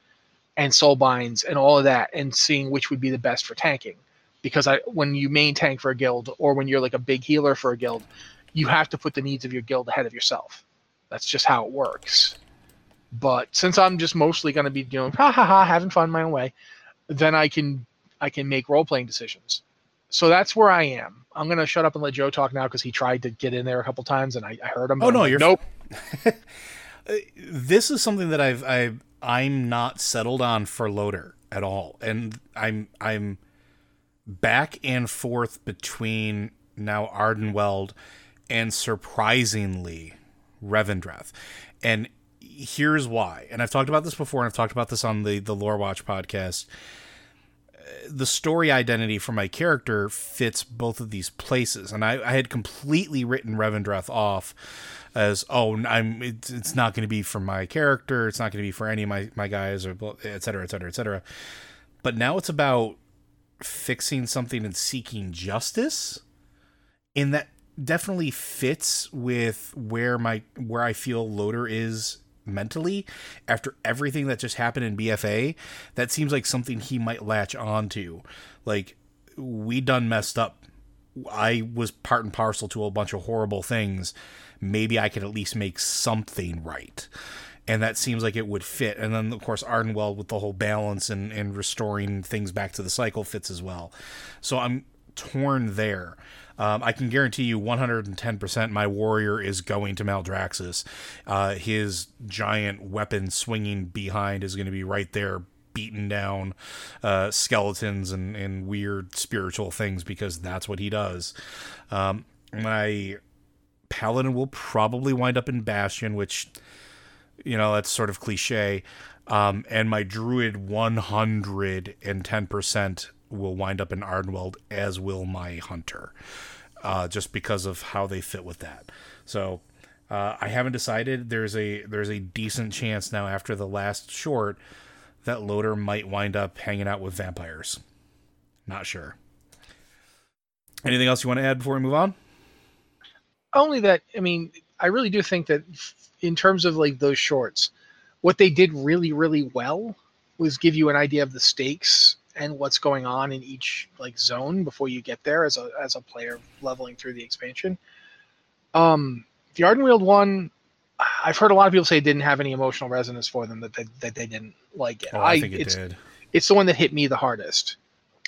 and soul binds and all of that and seeing which would be the best for tanking. Because I when you main tank for a guild or when you're like a big healer for a guild, you have to put the needs of your guild ahead of yourself. That's just how it works. But since I'm just mostly going to be doing ha ha ha, having fun my own way, then I can I can make role playing decisions. So that's where I am. I'm going to shut up and let Joe talk now because he tried to get in there a couple times and I, I heard him. Oh no, you're nope. this is something that I've I I'm not settled on for Loader at all, and I'm I'm back and forth between now Ardenweald and surprisingly Revendreth. And here's why. And I've talked about this before, and I've talked about this on the the Lore Watch podcast. The story identity for my character fits both of these places, and I, I had completely written Revendreth off as oh I'm it's, it's not going to be for my character, it's not going to be for any of my my guys or et cetera, et cetera, et cetera. But now it's about fixing something and seeking justice And that definitely fits with where my where I feel Loader is mentally after everything that just happened in BFA. That seems like something he might latch on to. Like we done messed up. I was part and parcel to a bunch of horrible things. Maybe I could at least make something right. And that seems like it would fit. And then, of course, Ardenweald with the whole balance and, and restoring things back to the cycle fits as well. So I'm torn there. Um, I can guarantee you 110% my warrior is going to Maldraxxus. Uh, his giant weapon swinging behind is going to be right there beating down uh, skeletons and, and weird spiritual things because that's what he does. Um, my paladin will probably wind up in Bastion, which, you know, that's sort of cliche. Um, and my druid 110% will wind up in Ardenweald, as will my hunter, uh, just because of how they fit with that. So uh, I haven't decided. There's a there's a decent chance now after the last short that Loader might wind up hanging out with vampires. Not sure. Anything else you want to add before we move on? Only that I mean, I really do think that in terms of like those shorts, what they did really really well was give you an idea of the stakes and what's going on in each like zone before you get there as a as a player leveling through the expansion. Um, the Ardenweald one, I've heard a lot of people say it didn't have any emotional resonance for them that they, that they didn't like it. Oh, I, I think it it's, did. It's the one that hit me the hardest,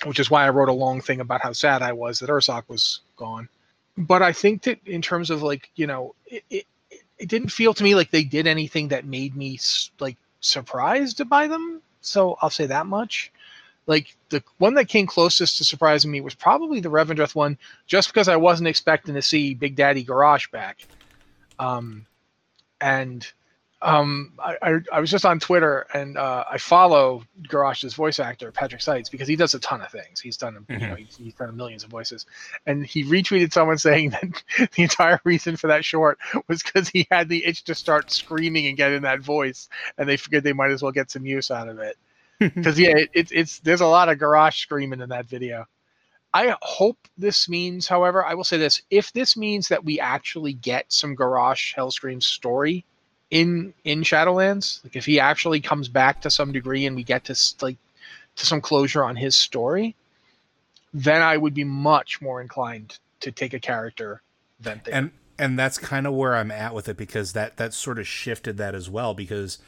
which is why I wrote a long thing about how sad I was that Ursoc was gone. But I think that in terms of like you know, it, it, it didn't feel to me like they did anything that made me like surprised by them. So I'll say that much. Like the one that came closest to surprising me was probably the Revendreth one, just because I wasn't expecting to see Big Daddy Garrosh back. Um, and um, I, I, I, was just on Twitter and uh, I follow Garrosh's voice actor Patrick Seitz because he does a ton of things. He's done mm-hmm. you know he's, he's, done millions of voices, and he retweeted someone saying that the entire reason for that short was because he had the itch to start screaming and get in that voice, and they figured they might as well get some use out of it. Because yeah, it, it, it's there's a lot of Garrosh screaming in that video. I hope this means, however, I will say this: if this means that we actually get some Garrosh Hellscream story in in Shadowlands, like if he actually comes back to some degree and we get to like to some closure on his story, then I would be much more inclined to take a character than And and that's kind of where I'm at with it because that that sort of shifted that as well because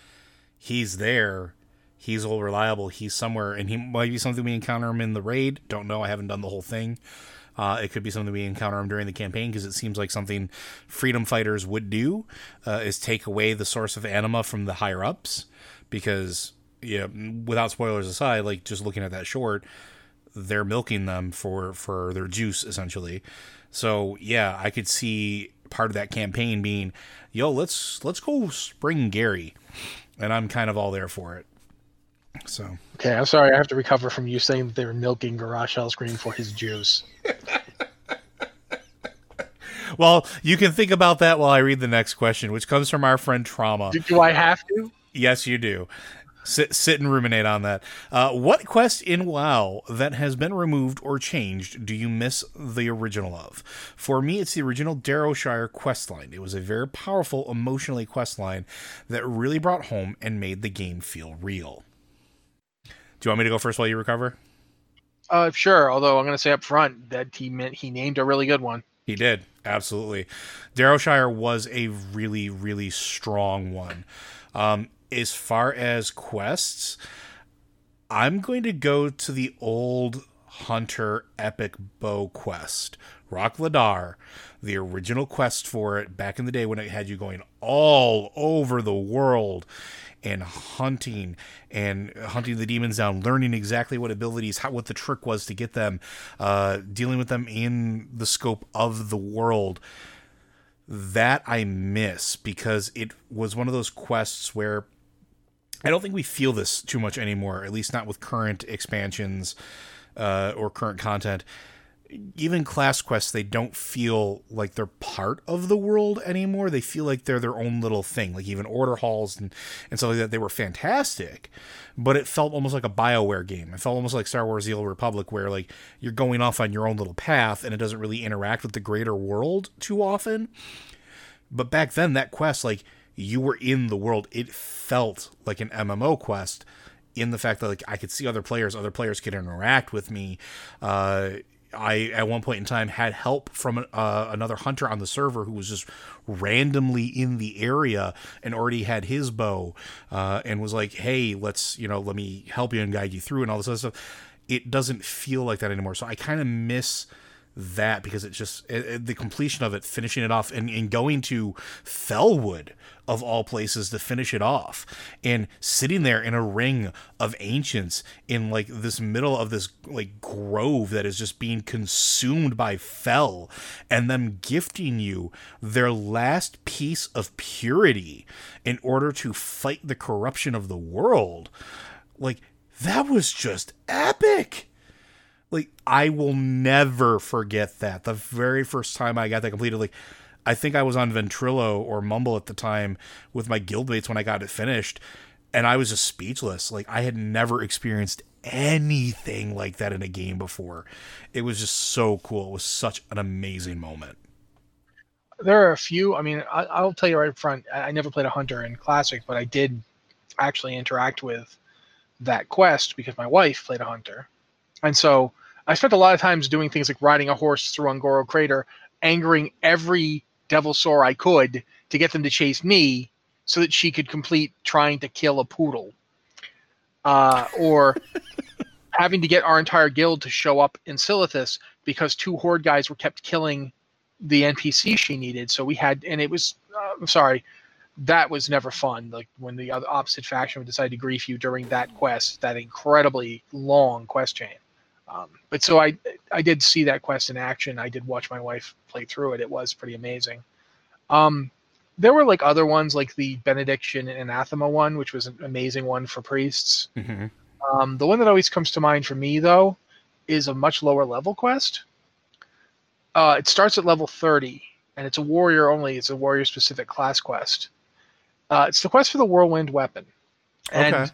he's there he's all reliable. He's somewhere, and he might be something we encounter him in the raid. Don't know. I haven't done the whole thing. Uh, it could be something we encounter him during the campaign because it seems like something freedom fighters would do uh, is take away the source of anima from the higher ups because yeah, without spoilers aside, like just looking at that short, they're milking them for for their juice essentially. So yeah, I could see part of that campaign being, yo, let's let's go spring Gary, and I'm kind of all there for it. So okay, I'm sorry. I have to recover from you saying that they were milking Garrosh Hellscream for his juice. well, you can think about that while I read the next question, which comes from our friend Trauma. Do, do I have to? Yes, you do. Sit, sit and ruminate on that. Uh, what quest in WoW that has been removed or changed do you miss the original of? For me, it's the original Darrowshire questline. It was a very powerful, emotionally questline that really brought home and made the game feel real. Do you want me to go first while you recover? Uh, sure. Although I'm going to say up front that he meant he named a really good one. He did absolutely. Darrowshire was a really really strong one. Um, as far as quests, I'm going to go to the old Hunter Epic Bow quest, Rhok'delar, the original quest for it back in the day when it had you going all over the world and hunting and hunting the demons down, learning exactly what abilities, how what the trick was to get them, uh, dealing with them in the scope of the world. That I miss because it was one of those quests where I don't think we feel this too much anymore, at least not with current expansions uh, or current content even class quests they don't feel like they're part of the world anymore. They feel like they're their own little thing like even order halls and, and stuff like that they were fantastic but it felt almost like a bioware game. It felt almost like star wars the old republic where like you're going off on your own little path and it doesn't really interact with the greater world too often. But back then that quest like you were in the world. It felt like an mmo quest in the fact that like I could see other players, other players could interact with me. Uh, I at one point in time had help from uh, another hunter on the server who was just randomly in the area and already had his bow uh, and was like, "Hey, let's you know, let me help you and guide you through and all this other stuff." It doesn't feel like that anymore. So I kind of miss that because it's just it, it, the completion of it, finishing it off, and, and going to Felwood of all places to finish it off, and sitting there in a ring of ancients in like this middle of this like grove that is just being consumed by fel and them gifting you their last piece of purity in order to fight the corruption of the world. Like that was just epic like I will never forget that. The very first time I got that completed, like I think I was on Ventrilo or Mumble at the time with my guildmates when I got it finished, and I was just speechless. Like I had never experienced anything like that in a game before. It was just so cool. It was such an amazing moment. There are a few. I mean, I, will tell you right up front. I never played a hunter in classic, but I did actually interact with that quest because my wife played a hunter and so I spent a lot of times doing things like riding a horse through Un'Goro Crater, angering every Devilsaur I could to get them to chase me so that she could complete trying to kill a poodle. Uh, or having to get our entire guild to show up in Silithus because two horde guys were kept killing the NPC she needed. So we had, and it was, uh, I'm sorry, that was never fun. Like when the other opposite faction would decide to grief you during that quest, that incredibly long quest chain. Um, but so I, I did see that quest in action. I did watch my wife play through it. It was pretty amazing. Um, there were like other ones, like the benediction and anathema one, which was an amazing one for priests. Mm-hmm. Um, the one that always comes to mind for me, though, is a much lower level quest. Uh, it starts at level 30, and it's a warrior only. It's a warrior specific class quest. Uh, it's the quest for the whirlwind weapon. And Okay.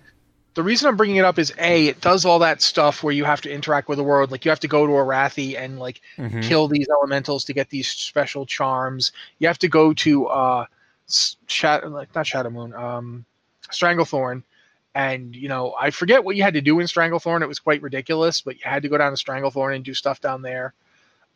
The reason I'm bringing it up is A, it does all that stuff where you have to interact with the world. Like you have to go to Arathi and like Mhm. kill these elementals to get these special charms. You have to go to uh, Shadow, like not Shadow Moon, um, Stranglethorn, and you know I forget what you had to do in Stranglethorn. It was quite ridiculous, but you had to go down to Stranglethorn and do stuff down there.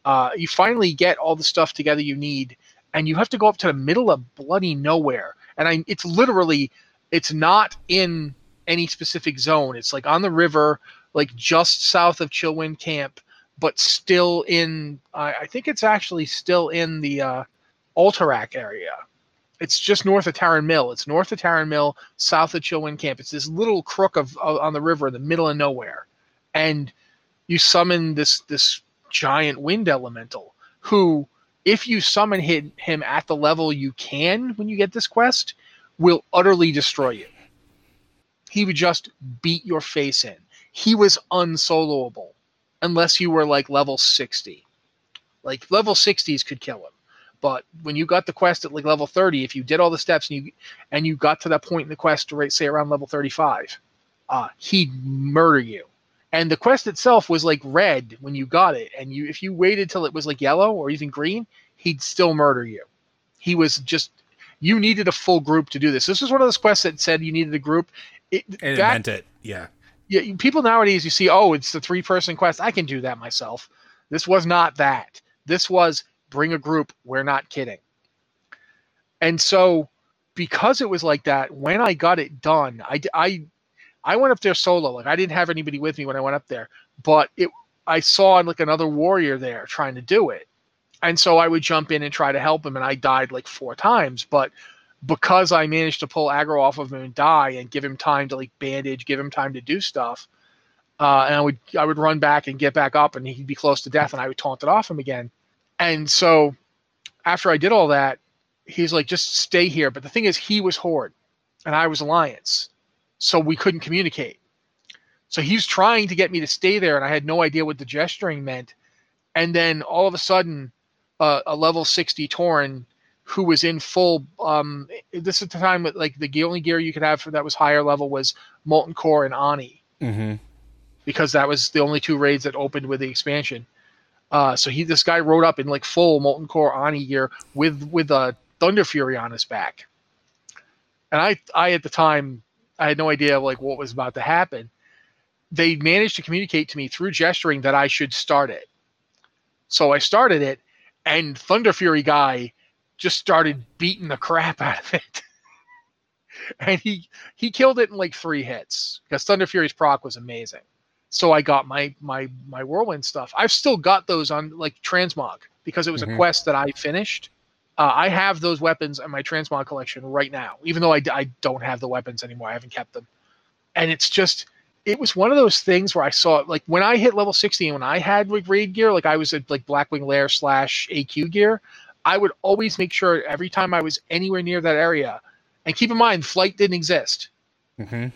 Uh, you finally get all the stuff together you need, and you have to go up to the middle of bloody nowhere. And I, it's literally, it's not in any specific zone. It's like on the river, like just south of Chillwind Camp, but still in. I I think it's actually still in the uh, Alterac area. It's just north of Tarren Mill. It's north of Tarren Mill, south of Chillwind Camp. It's this little crook of, of on the river in the middle of nowhere, and you summon this this giant wind elemental who, if you summon him at the level you can when you get this quest, will utterly destroy you. He would just beat your face in. He was unsoloable unless you were like level 60. Like level 60s could kill him. But when you got the quest at like level 30, if you did all the steps and you and you got to that point in the quest, to right, say around level 35, uh, he'd murder you. And the quest itself was like red when you got it, and you if you waited till it was like yellow or even green, he'd still murder you. He was just you needed a full group to do this. This was one of those quests that said you needed a group. It, And it back- meant it. Yeah. yeah, people nowadays you see, oh, it's the three person quest. I can do that myself. This was not that. This was bring a group. We're not kidding. And so, because it was like that, when I got it done, I, I, I went up there solo. Like I didn't have anybody with me when I went up there, but it I saw like another warrior there trying to do it, and so I would jump in and try to help him, and I died like four times, but because I managed to pull aggro off of him and die and give him time to like bandage, give him time to do stuff. Uh, and I would I would run back and get back up and he'd be close to death and I would taunt it off him again. And so after I did all that, he's like, just stay here. But the thing is he was Horde and I was Alliance. So we couldn't communicate. So he was trying to get me to stay there and I had no idea what the gesturing meant. And then all of a sudden, uh, a level 60 Tauren who was in full um this is the time that like the only gear you could have for that was higher level was molten core and ani. Mm-hmm. because that was the only two raids that opened with the expansion. Uh so he this guy rode up in like full molten core ani gear with with a Thunderfury on his back. And i i at the time i had no idea like what was about to happen. They managed to communicate to me through gesturing that i should start it. So i started it and Thunderfury guy just started beating the crap out of it. and he he killed it in like three hits because Thunderfury's proc was amazing. So I got my my my whirlwind stuff. I've still got those on like transmog because it was Mhm. a quest that I finished. Uh, I have those weapons in my transmog collection right now, even though I, I don't have the weapons anymore. I haven't kept them, and it's just it was one of those things where I saw like when I hit level 60 and when I had like raid gear, like I was at like Blackwing Lair slash AQ gear, I would always make sure every time I was anywhere near that area, and keep in mind, flight didn't exist. Mm-hmm.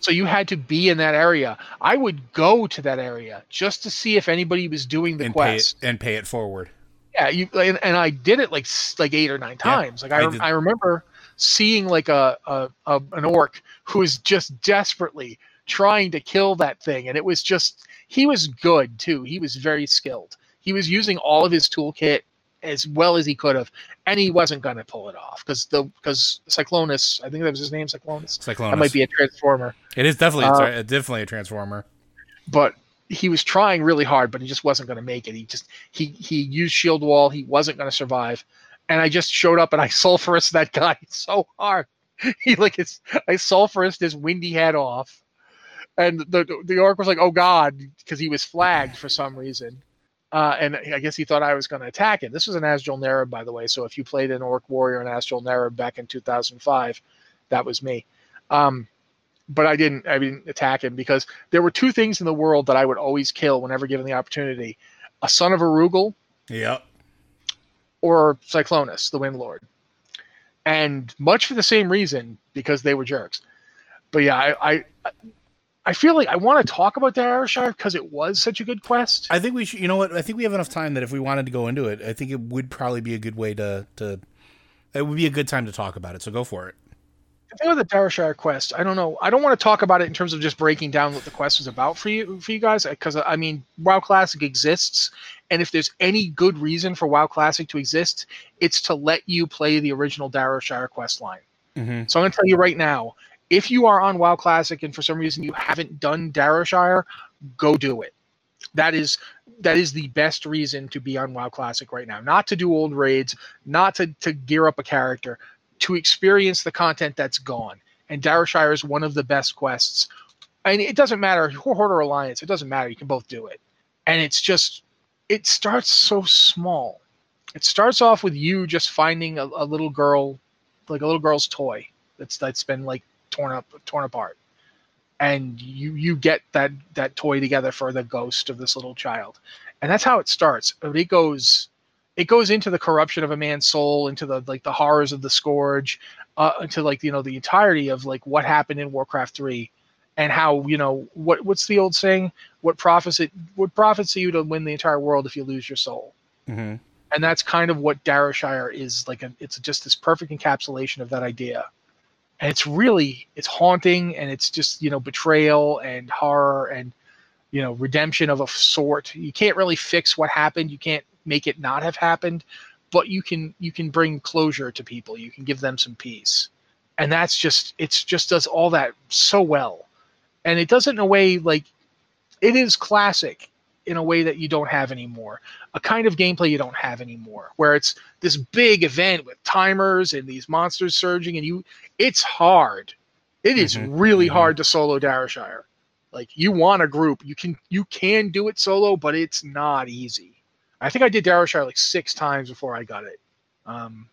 So you had to be in that area. I would go to that area just to see if anybody was doing the And pay quest. it and pay it forward. Yeah, you and, and I did it like like eight or nine times. like I, I I remember seeing like a, a, a an orc who was just desperately trying to kill that thing, and it was just he was good too. He was very skilled. He was using all of his toolkit as well as he could have, and he wasn't going to pull it off because the because Cyclonus, I think that was his name, Cyclonus. Cyclonus. That might be a transformer. It is definitely Uh, it's definitely a transformer. but he was trying really hard, but he just wasn't going to make it. He just he he used shield wall. He wasn't going to survive, and I just showed up and I Sulfuras that guy so hard. He like his I Sulfuras his windy head off, and the the orc was like, "Oh God," because he was flagged for some reason. Uh, and I guess he thought I was going to attack him. This was an Azjol-Nerub, by the way. So if you played an Orc Warrior and Azjol-Nerub back in 2005, that was me. Um, but I didn't. I didn't attack him because there were two things in the world that I would always kill whenever given the opportunity: a son of Arugal, Yep. or Cyclonus, the Wind Lord. And much for the same reason, because they were jerks. But yeah, I I, I feel like I want to talk about Darrowshire because it was such a good quest. I think we should. You know what? I think we have enough time that if we wanted to go into it, I think it would probably be a good way to to. It would be a good time to talk about it. So go for it. The thing with the Darrowshire quest, I don't know. I don't want to talk about it in terms of just breaking down what the quest was about for you for you guys, because I mean, WoW Classic exists, and if there's any good reason for WoW Classic to exist, it's to let you play the original Darrowshire quest line. Mm-hmm. So I'm going to tell you right now, if you are on WoW Classic and for some reason you haven't done Darrowshire, go do it. That is that is the best reason to be on WoW Classic right now. Not to do old raids, not to, to gear up a character, to experience the content that's gone. And Darrowshire is one of the best quests. And it doesn't matter, Horde or Alliance, it doesn't matter. You can both do it. And it's just, it starts so small. It starts off with you just finding a, a little girl, like a little girl's toy that's that's been like torn up, torn apart, and you you get that that toy together for the ghost of this little child, and that's how it starts. But it goes, it goes into the corruption of a man's soul, into the like the horrors of the scourge, uh, into like you know the entirety of like what happened in Warcraft three, and how you know what what's the old saying? What profits it? What profits you to win the entire world if you lose your soul? Mm-hmm. and that's kind of what Darrowshire is like. A, it's just this perfect encapsulation of that idea, and it's really it's haunting, and it's just you know betrayal and horror and you know redemption of a sort. You can't really fix what happened. You can't make it not have happened, but you can you can bring closure to people. You can give them some peace, and that's just it's just does all that so well, and it does it in a way like it is classic in a way that you don't have anymore a kind of gameplay you don't have anymore where it's this big event with timers and these monsters surging and you it's hard. It is Mhm, really mhm. hard to solo Darrowshire like you want a group you can you can do it solo but it's not easy. I think i did Darrowshire like six times before i got it. Um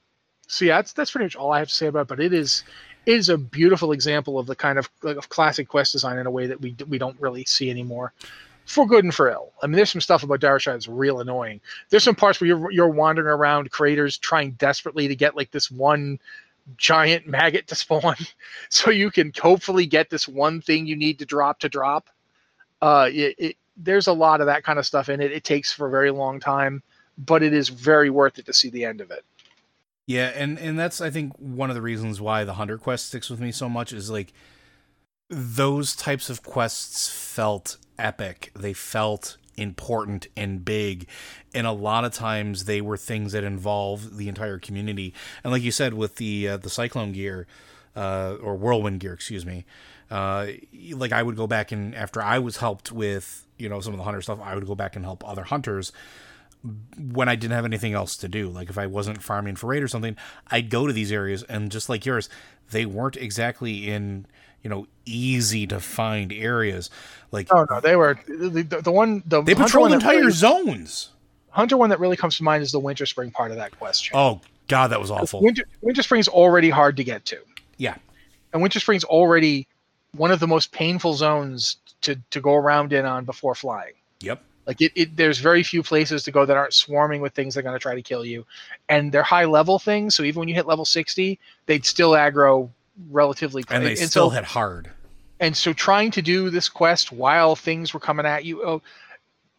so yeah that's that's pretty much all i have to say about it but it is it is a beautiful example of the kind of, like, of classic quest design in a way that we we don't really see anymore for good and for ill. I mean, there's some stuff about Darrowshire that's real annoying. There's some parts where you're you're wandering around craters trying desperately to get like this one giant maggot to spawn, so you can hopefully get this one thing you need to drop to drop. Uh, it, it there's a lot of that kind of stuff in it. It takes for a very long time, but it is very worth it to see the end of it. Yeah, and and that's I think one of the reasons why the Hunter quest sticks with me so much is like those types of quests felt epic. They felt important and big, and a lot of times they were things that involved the entire community. And like you said, with the uh, the Cyclone gear uh, or Whirlwind gear, excuse me, uh, like I would go back and after I was helped with you know some of the hunter stuff, I would go back and help other hunters when I didn't have anything else to do. Like if I wasn't farming for raid or something, I'd go to these areas and just like yours, they weren't exactly in, you know, easy to find areas. Like Oh no, they were the, the, the one the they patrol entire really- zones. Hunter one that really comes to mind is the Winterspring part of that question. Oh god, that was awful. Winter Winterspring's already hard to get to. Yeah. and Winterspring's already one of the most painful zones to to go around in on before flying. Yep. Like it, it there's very few places to go that aren't swarming with things that are going to try to kill you, and they're high level things. So even when you hit level sixty, they'd still aggro relatively. And they so- still hit hard. and so trying to do this quest while things were coming at you oh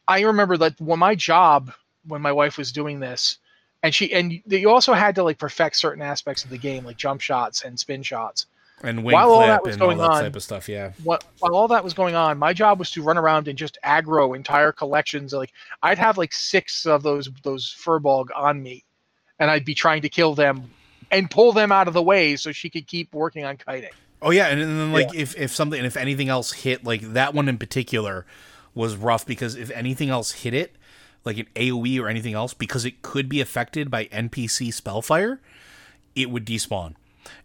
i remember that when my job when my wife was doing this and she and you also had to like perfect certain aspects of the game like jump shots and spin shots And wing While all that was going that on- type of stuff, yeah. what while all that was going on my job was to run around and just aggro entire collections like i'd have like six of those those furbolg on me and i'd be trying to kill them and pull them out of the way so she could keep working on kiting Oh yeah, and, and then like if if something and if anything else hit like that one in particular was rough because if anything else hit it, like an AoE or anything else, because it could be affected by NPC spellfire, it would despawn.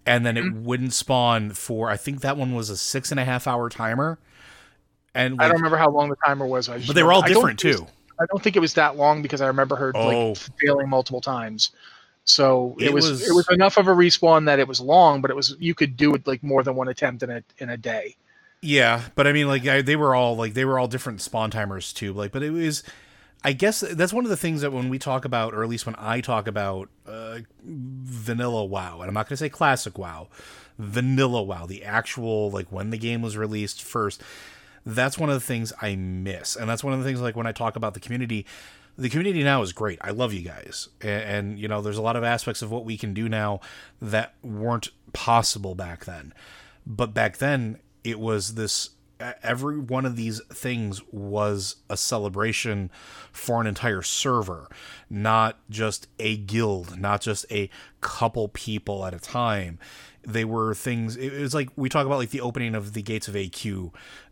And then it Mm-hmm. wouldn't spawn for I think that one was a six and a half hour timer. And I don't remember how long the timer was. I just but they were all different too. I don't think it was that long because I remember her Oh. like failing multiple times. So it, It was, was- it was enough of a respawn that it was long, but it was you could do it like more than one attempt in a in a day. Yeah, but I mean, like I, they were all like they were all different spawn timers too. Like, but it was, I guess that's one of the things that when we talk about, or at least when I talk about uh, vanilla WoW, and I'm not going to say classic WoW, vanilla WoW, the actual like when the game was released first. That's one of the things I miss, and that's one of the things like when I talk about the community. The community now is great. I love you guys, and, and you know, there's a lot of aspects of what we can do now that weren't possible back then but back then it was this every one of these things was a celebration for an entire server not just a guild not just a couple people at a time they were things it was like we talk about like the opening of the gates of aq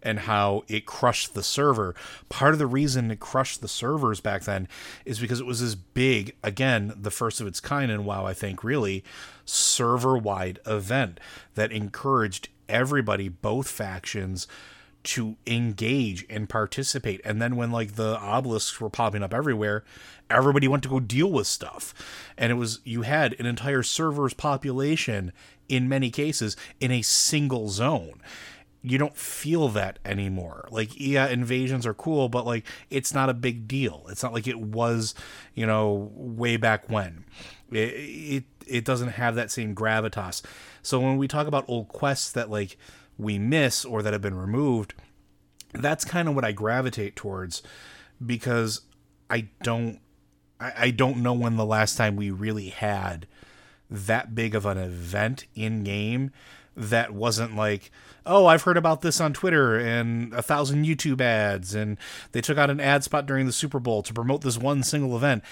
and how it crushed the server. Part of the reason it crushed the servers back then is because it was this big again the first of its kind and wow i think really server wide event that encouraged everybody both factions to engage and participate. And then when like the obelisks were popping up everywhere, everybody went to go deal with stuff. And it was you had an entire server's population in many cases in a single zone. You don't feel that anymore. Like yeah, invasions are cool, but like it's not a big deal. It's not like it was, you know, way back when. It it, it doesn't have that same gravitas. So when we talk about old quests that like we miss or that have been removed, that's kind of what I gravitate towards because I don't I, I don't know when the last time we really had that big of an event in game that wasn't like, oh, I've heard about this on Twitter and a thousand YouTube ads, and they took out an ad spot during the Super Bowl to promote this one single event.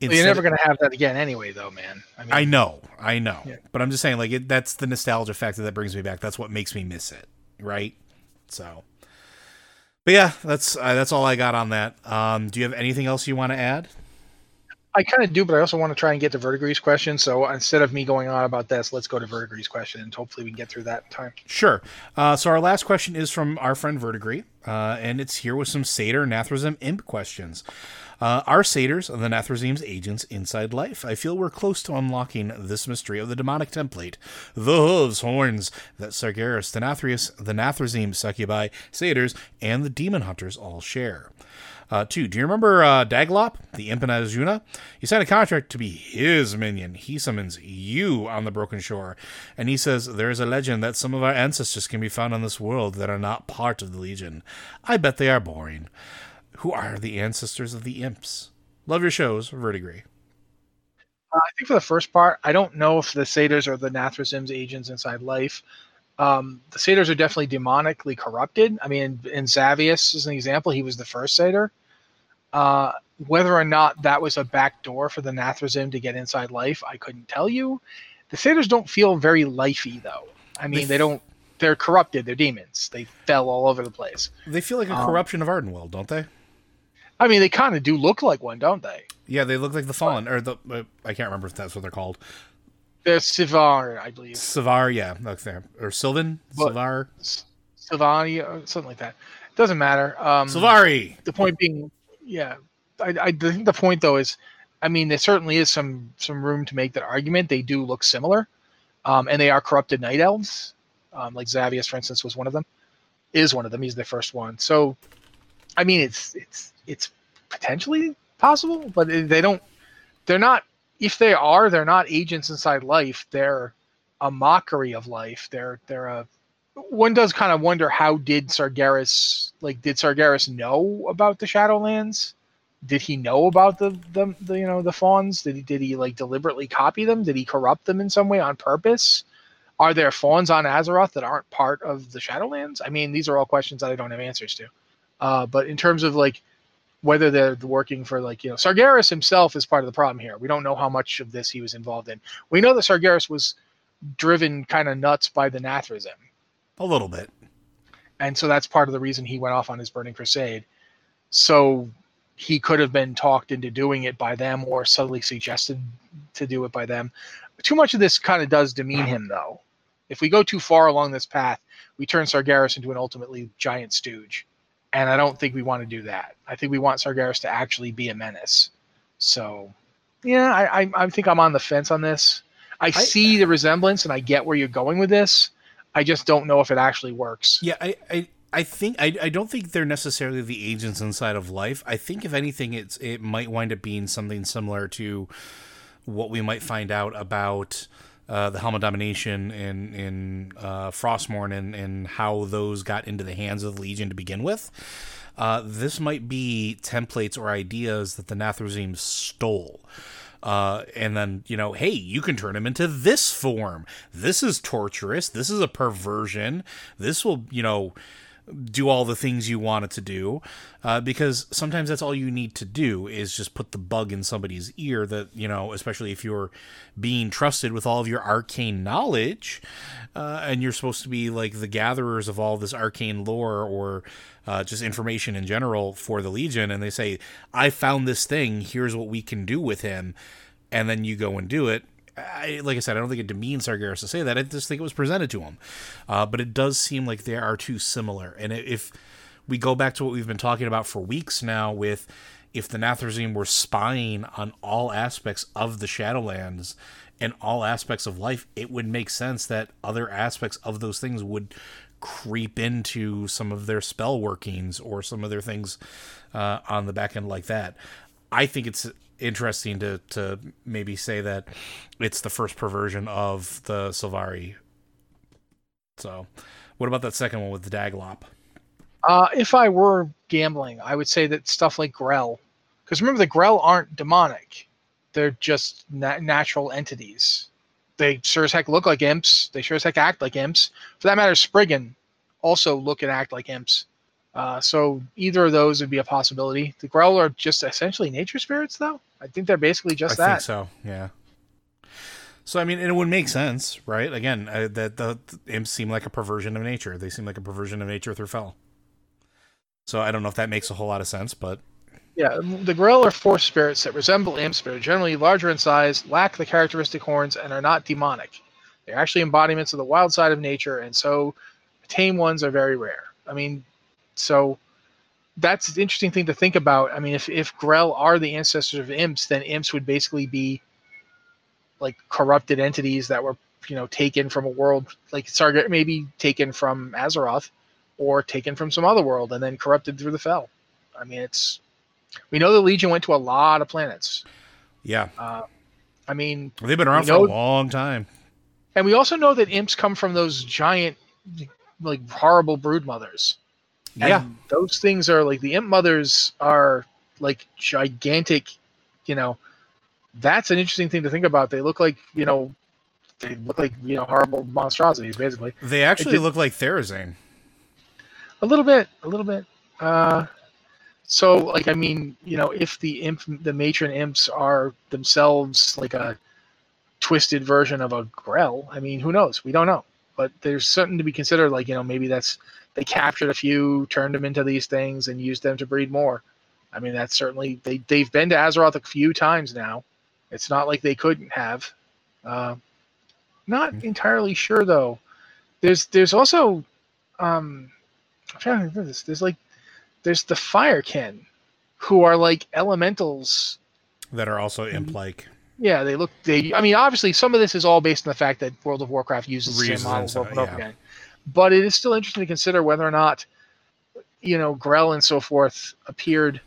You're never going to have that again anyway, though, man. I mean, I know, I know, Yeah. but I'm just saying, like, it, that's the nostalgia factor that brings me back. That's what makes me miss it, right? So, but yeah, that's uh, that's all I got on that. Um, do you have anything else you want to add? I kind of do, but I also want to try and get to Verdigrease question. So instead of me going on about this, let's go to Verdigrease question, and hopefully we can get through that in time. Sure. Uh, so our last question is from our friend Vertigree, uh, and it's here with some Satyr Nathrezim Imp questions. Uh, are Satyrs the Nathrezim's agents inside life? I feel we're close to unlocking this mystery of the demonic template, the hooves, horns that Sargeras, the Nathrius, the Nathrezim, Succubi, Satyrs, and the Demon Hunters all share. Uh, two, do you remember uh, Daglop, the imp in Azsuna? You signed a contract to be his minion. He summons you on the Broken Shore, and he says there is a legend that some of our ancestors can be found on this world that are not part of the Legion. I bet they are boring. Who are the ancestors of the imps? Love your shows, Vertigree. Uh, I think for the first part, I don't know if the satyrs are the Nathrezim's agents inside life. Um, the satyrs are definitely demonically corrupted. I mean, in, in Xavius, as an example, he was the first satyr. Uh, whether or not that was a back door for the Nathrezim to get inside life, I couldn't tell you. The satyrs don't feel very lifey, though. I mean, They they f- don't. They're corrupted. They're demons. They fell all over the place. They feel like a Um, corruption of Ardenweald, don't they? I mean, they kind of do look like one, don't they? Yeah, they look like the Fallen, or the uh, I can't remember if that's what they're called. They're Sivar, I believe. Savar, yeah, look there, or Sylvan, But- Silvani, or something like that. Doesn't matter. Um, Savari. the point being, yeah, I, I think the point though is, I mean, there certainly is some some room to make that argument. They do look similar, um, and they are corrupted night elves. Um, like Xavius, for instance, was one of them. Is one of them. He's the first one. So, I mean, it's it's it's potentially possible, but they don't. They're not. If they are, they're not agents inside life. They're a mockery of life. They're they're a one does kind of wonder how did Sargeras like did Sargeras know about the Shadowlands? Did he know about the, the the you know the fawns? Did he did he like deliberately copy them? Did he corrupt them in some way on purpose? Are there fawns on Azeroth that aren't part of the Shadowlands? I mean, these are all questions that I don't have answers to. Uh, but in terms of like whether they're working for like you know Sargeras himself is part of the problem here. We don't know how much of this he was involved in. We know that Sargeras was driven kind of nuts by the Nathrezim A little bit. and so that's part of the reason he went off on his burning crusade so he could have been talked into doing it by them or subtly suggested to do it by them. Too much of this kind of does demean him, though. If we go too far along this path, we turn Sargeras into an ultimately giant stooge. And I don't think we want to do that. I think we want Sargeras to actually be a menace. So, yeah, I, I, I think I'm on the fence on this. I, I see the resemblance and I get where you're going with this. I just don't know if it actually works. Yeah, I, I, I think I, I don't think they're necessarily the agents inside of life. I think if anything, it's it might wind up being something similar to what we might find out about uh, the Helm of Domination in in uh, Frostmourne and and how those got into the hands of the Legion to begin with. Uh, this might be templates or ideas that the Nathrezim stole. Uh, and then you know, hey, you can turn him into this form. This is torturous. This is a perversion. This will, you know, do all the things you want it to do uh, because sometimes that's all you need to do is just put the bug in somebody's ear that you know especially if you're being trusted with all of your arcane knowledge uh, and you're supposed to be like the gatherers of all this arcane lore or uh, just information in general for the legion and they say i found this thing. Here's what we can do with him. And then you go and do it I, like I said, I don't think it demeans Sargeras to say that. I just think it was presented to him. Uh, but it does seem like they are too similar. And if we go back to what we've been talking about for weeks now, with if the Nathrezim were spying on all aspects of the Shadowlands and all aspects of life, it would make sense that other aspects of those things would creep into some of their spell workings or some of their things uh, on the back end like that. I think it's interesting to to maybe say that it's the first perversion of the Sylvari. So, what about that second one with the Daglop? Uh, if I were gambling, I would say that stuff like Grell, because remember the Grell aren't demonic; they're just na- natural entities. They sure as heck look like imps. They sure as heck act like imps. For that matter, Spriggan also look and act like imps. Uh, so either of those would be a possibility. The Grell are just essentially nature spirits, though. I think they're basically just that. I that. so yeah. So I mean, it would make sense, right? Again, uh, that the, the, imps seem like a perversion of nature. They seem like a perversion of nature through fel. So I don't know if that makes a whole lot of sense, but yeah, the Grell are force spirits that resemble imps, but are generally larger in size, lack the characteristic horns, and are not demonic. They're actually embodiments of the wild side of nature, and so tame ones are very rare. I mean, so that's an interesting thing to think about. I mean, if if Grell are the ancestors of imps, then imps would basically be like corrupted entities that were you know taken from a world like Sarget maybe taken from Azeroth or taken from some other world and then corrupted through the fel. I mean, it's we know the Legion went to a lot of planets. Yeah. Uh, I mean, they've been around for know, a long time. And we also know that imps come from those giant, like horrible brood mothers. And yeah. Those things are like the imp mothers are like gigantic, you know. That's an interesting thing to think about. They look like, you know, they look like, you know, horrible monstrosities, basically. They actually look like Therazane. A little bit, a little bit. Uh, so, like, I mean, you know, if the imp, the matron imps are themselves like a twisted version of a Grell, I mean, who knows? We don't know. But there's something to be considered. Like, you know, maybe that's they captured a few, turned them into these things, and used them to breed more. I mean, that's certainly they they've been to Azeroth a few times now. It's not like they couldn't have. Uh, not mm-hmm. entirely sure though. There's there's also um, I'm trying to think of this. There's like there's the Firekin, who are like elementals that are also imp like. Yeah, they look. They. I mean, obviously, some of this is all based on the fact that World of Warcraft uses the same models over and over again but it is still interesting to consider whether or not you know Grell and so forth appeared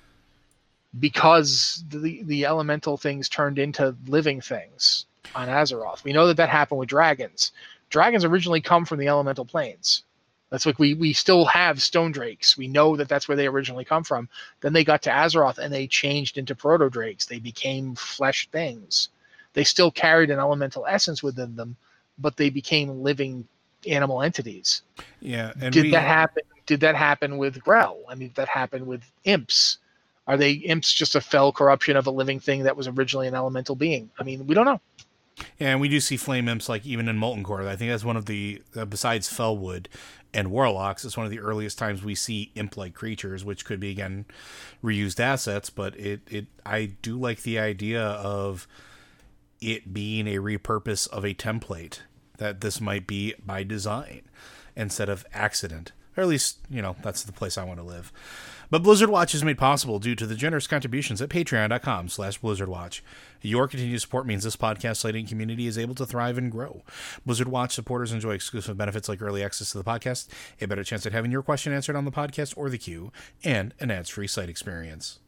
because the the elemental things turned into living things on Azeroth. We know that that happened with dragons. Dragons originally come from the elemental planes. That's like we we still have stone drakes. We know that that's where they originally come from. Then they got to Azeroth and they changed into proto drakes. They became flesh things. They still carried an elemental essence within them, but they became living animal entities. Yeah, did we, that happen? Did that happen with Grell? I mean, that happened with imps. Are they imps just a fel corruption of a living thing that was originally an elemental being? I mean, we don't know. Yeah, and we do see flame imps like even in Molten Core. I think that's one of the uh, besides Felwood and Warlocks, it's one of the earliest times we see imp-like creatures, which could be again reused assets. But it it I do like the idea of it being a repurpose of a template that this might be by design instead of accident. Or at least, you know, that's the place I want to live. But Blizzard Watch is made possible due to the generous contributions at patreon.com slash blizzardwatch. Your continued support means this podcast slating community is able to thrive and grow. Blizzard Watch supporters enjoy exclusive benefits like early access to the podcast, a better chance at having your question answered on the podcast or the queue, and an ads-free site experience.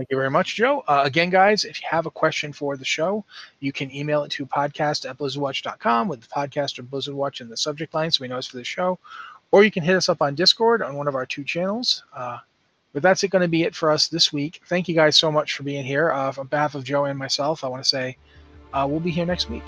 Thank you very much, Joe. Uh, again, guys, if you have a question for the show, you can email it to podcast at blizzardwatch.com with the podcast or Blizzard Watch in the subject line so we know it's for the show. Or you can hit us up on Discord on one of our two channels. Uh, but that's it going to be it for us this week. Thank you guys so much for being here. Uh, on behalf of Joe and myself, I want to say uh, we'll be here next week.